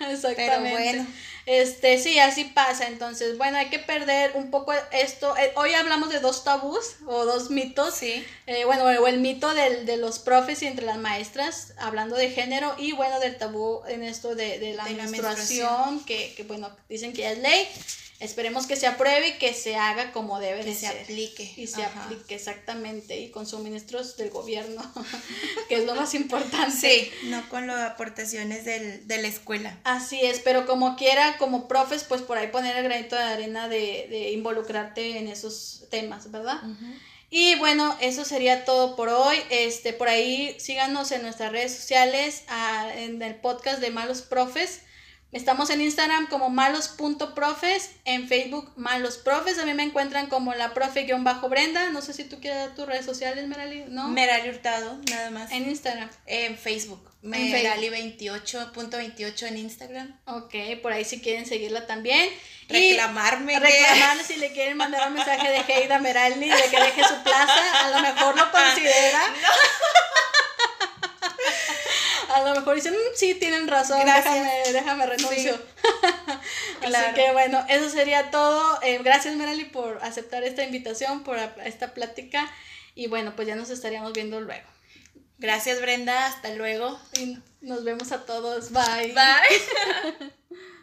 (laughs) Exactamente. Pero bueno. Este, sí, así pasa. Entonces, bueno, hay que perder un poco esto. Eh, hoy hablamos de dos tabús o dos mitos. Sí. Eh, bueno, o el mito del, de los profes y entre las maestras, hablando de género, y bueno, del tabú en esto de, de la, menstruación, Que, que, bueno, dicen que es ley. Esperemos que se apruebe y que se haga como debe que se aplique. Y se aplique exactamente. Y con suministros del gobierno, (laughs) que es lo más importante. Sí, no con las aportaciones del, de la escuela. Así es, pero como quiera, como profes, pues por ahí poner el granito de arena de, de involucrarte en esos temas, ¿verdad? Y bueno, eso sería todo por hoy. Este, por ahí síganos en nuestras redes sociales, en el podcast de Malos Profes. Estamos en Instagram como malos.profes, en Facebook malos profes, a mí me encuentran como la profe-brenda, no sé si tú quieres dar tus redes sociales, Merali, ¿no? Merali Hurtado, nada más. En Instagram. En Facebook, Merali28.28 en Instagram. Ok, por ahí si quieren seguirla también. Reclamarme. Reclamarme si le quieren mandar un mensaje de Heida Merali de que deje su plaza, a lo mejor lo (laughs) considera. No (laughs) a lo mejor dicen, mm, sí, tienen razón, déjame, déjame renuncio. (laughs) Así que bueno, eso sería todo. Eh, gracias, Merali, por aceptar esta invitación, por esta plática. Y bueno, pues ya nos estaríamos viendo luego. Gracias, Brenda. Hasta luego. Y nos vemos a todos. Bye. Bye. (laughs)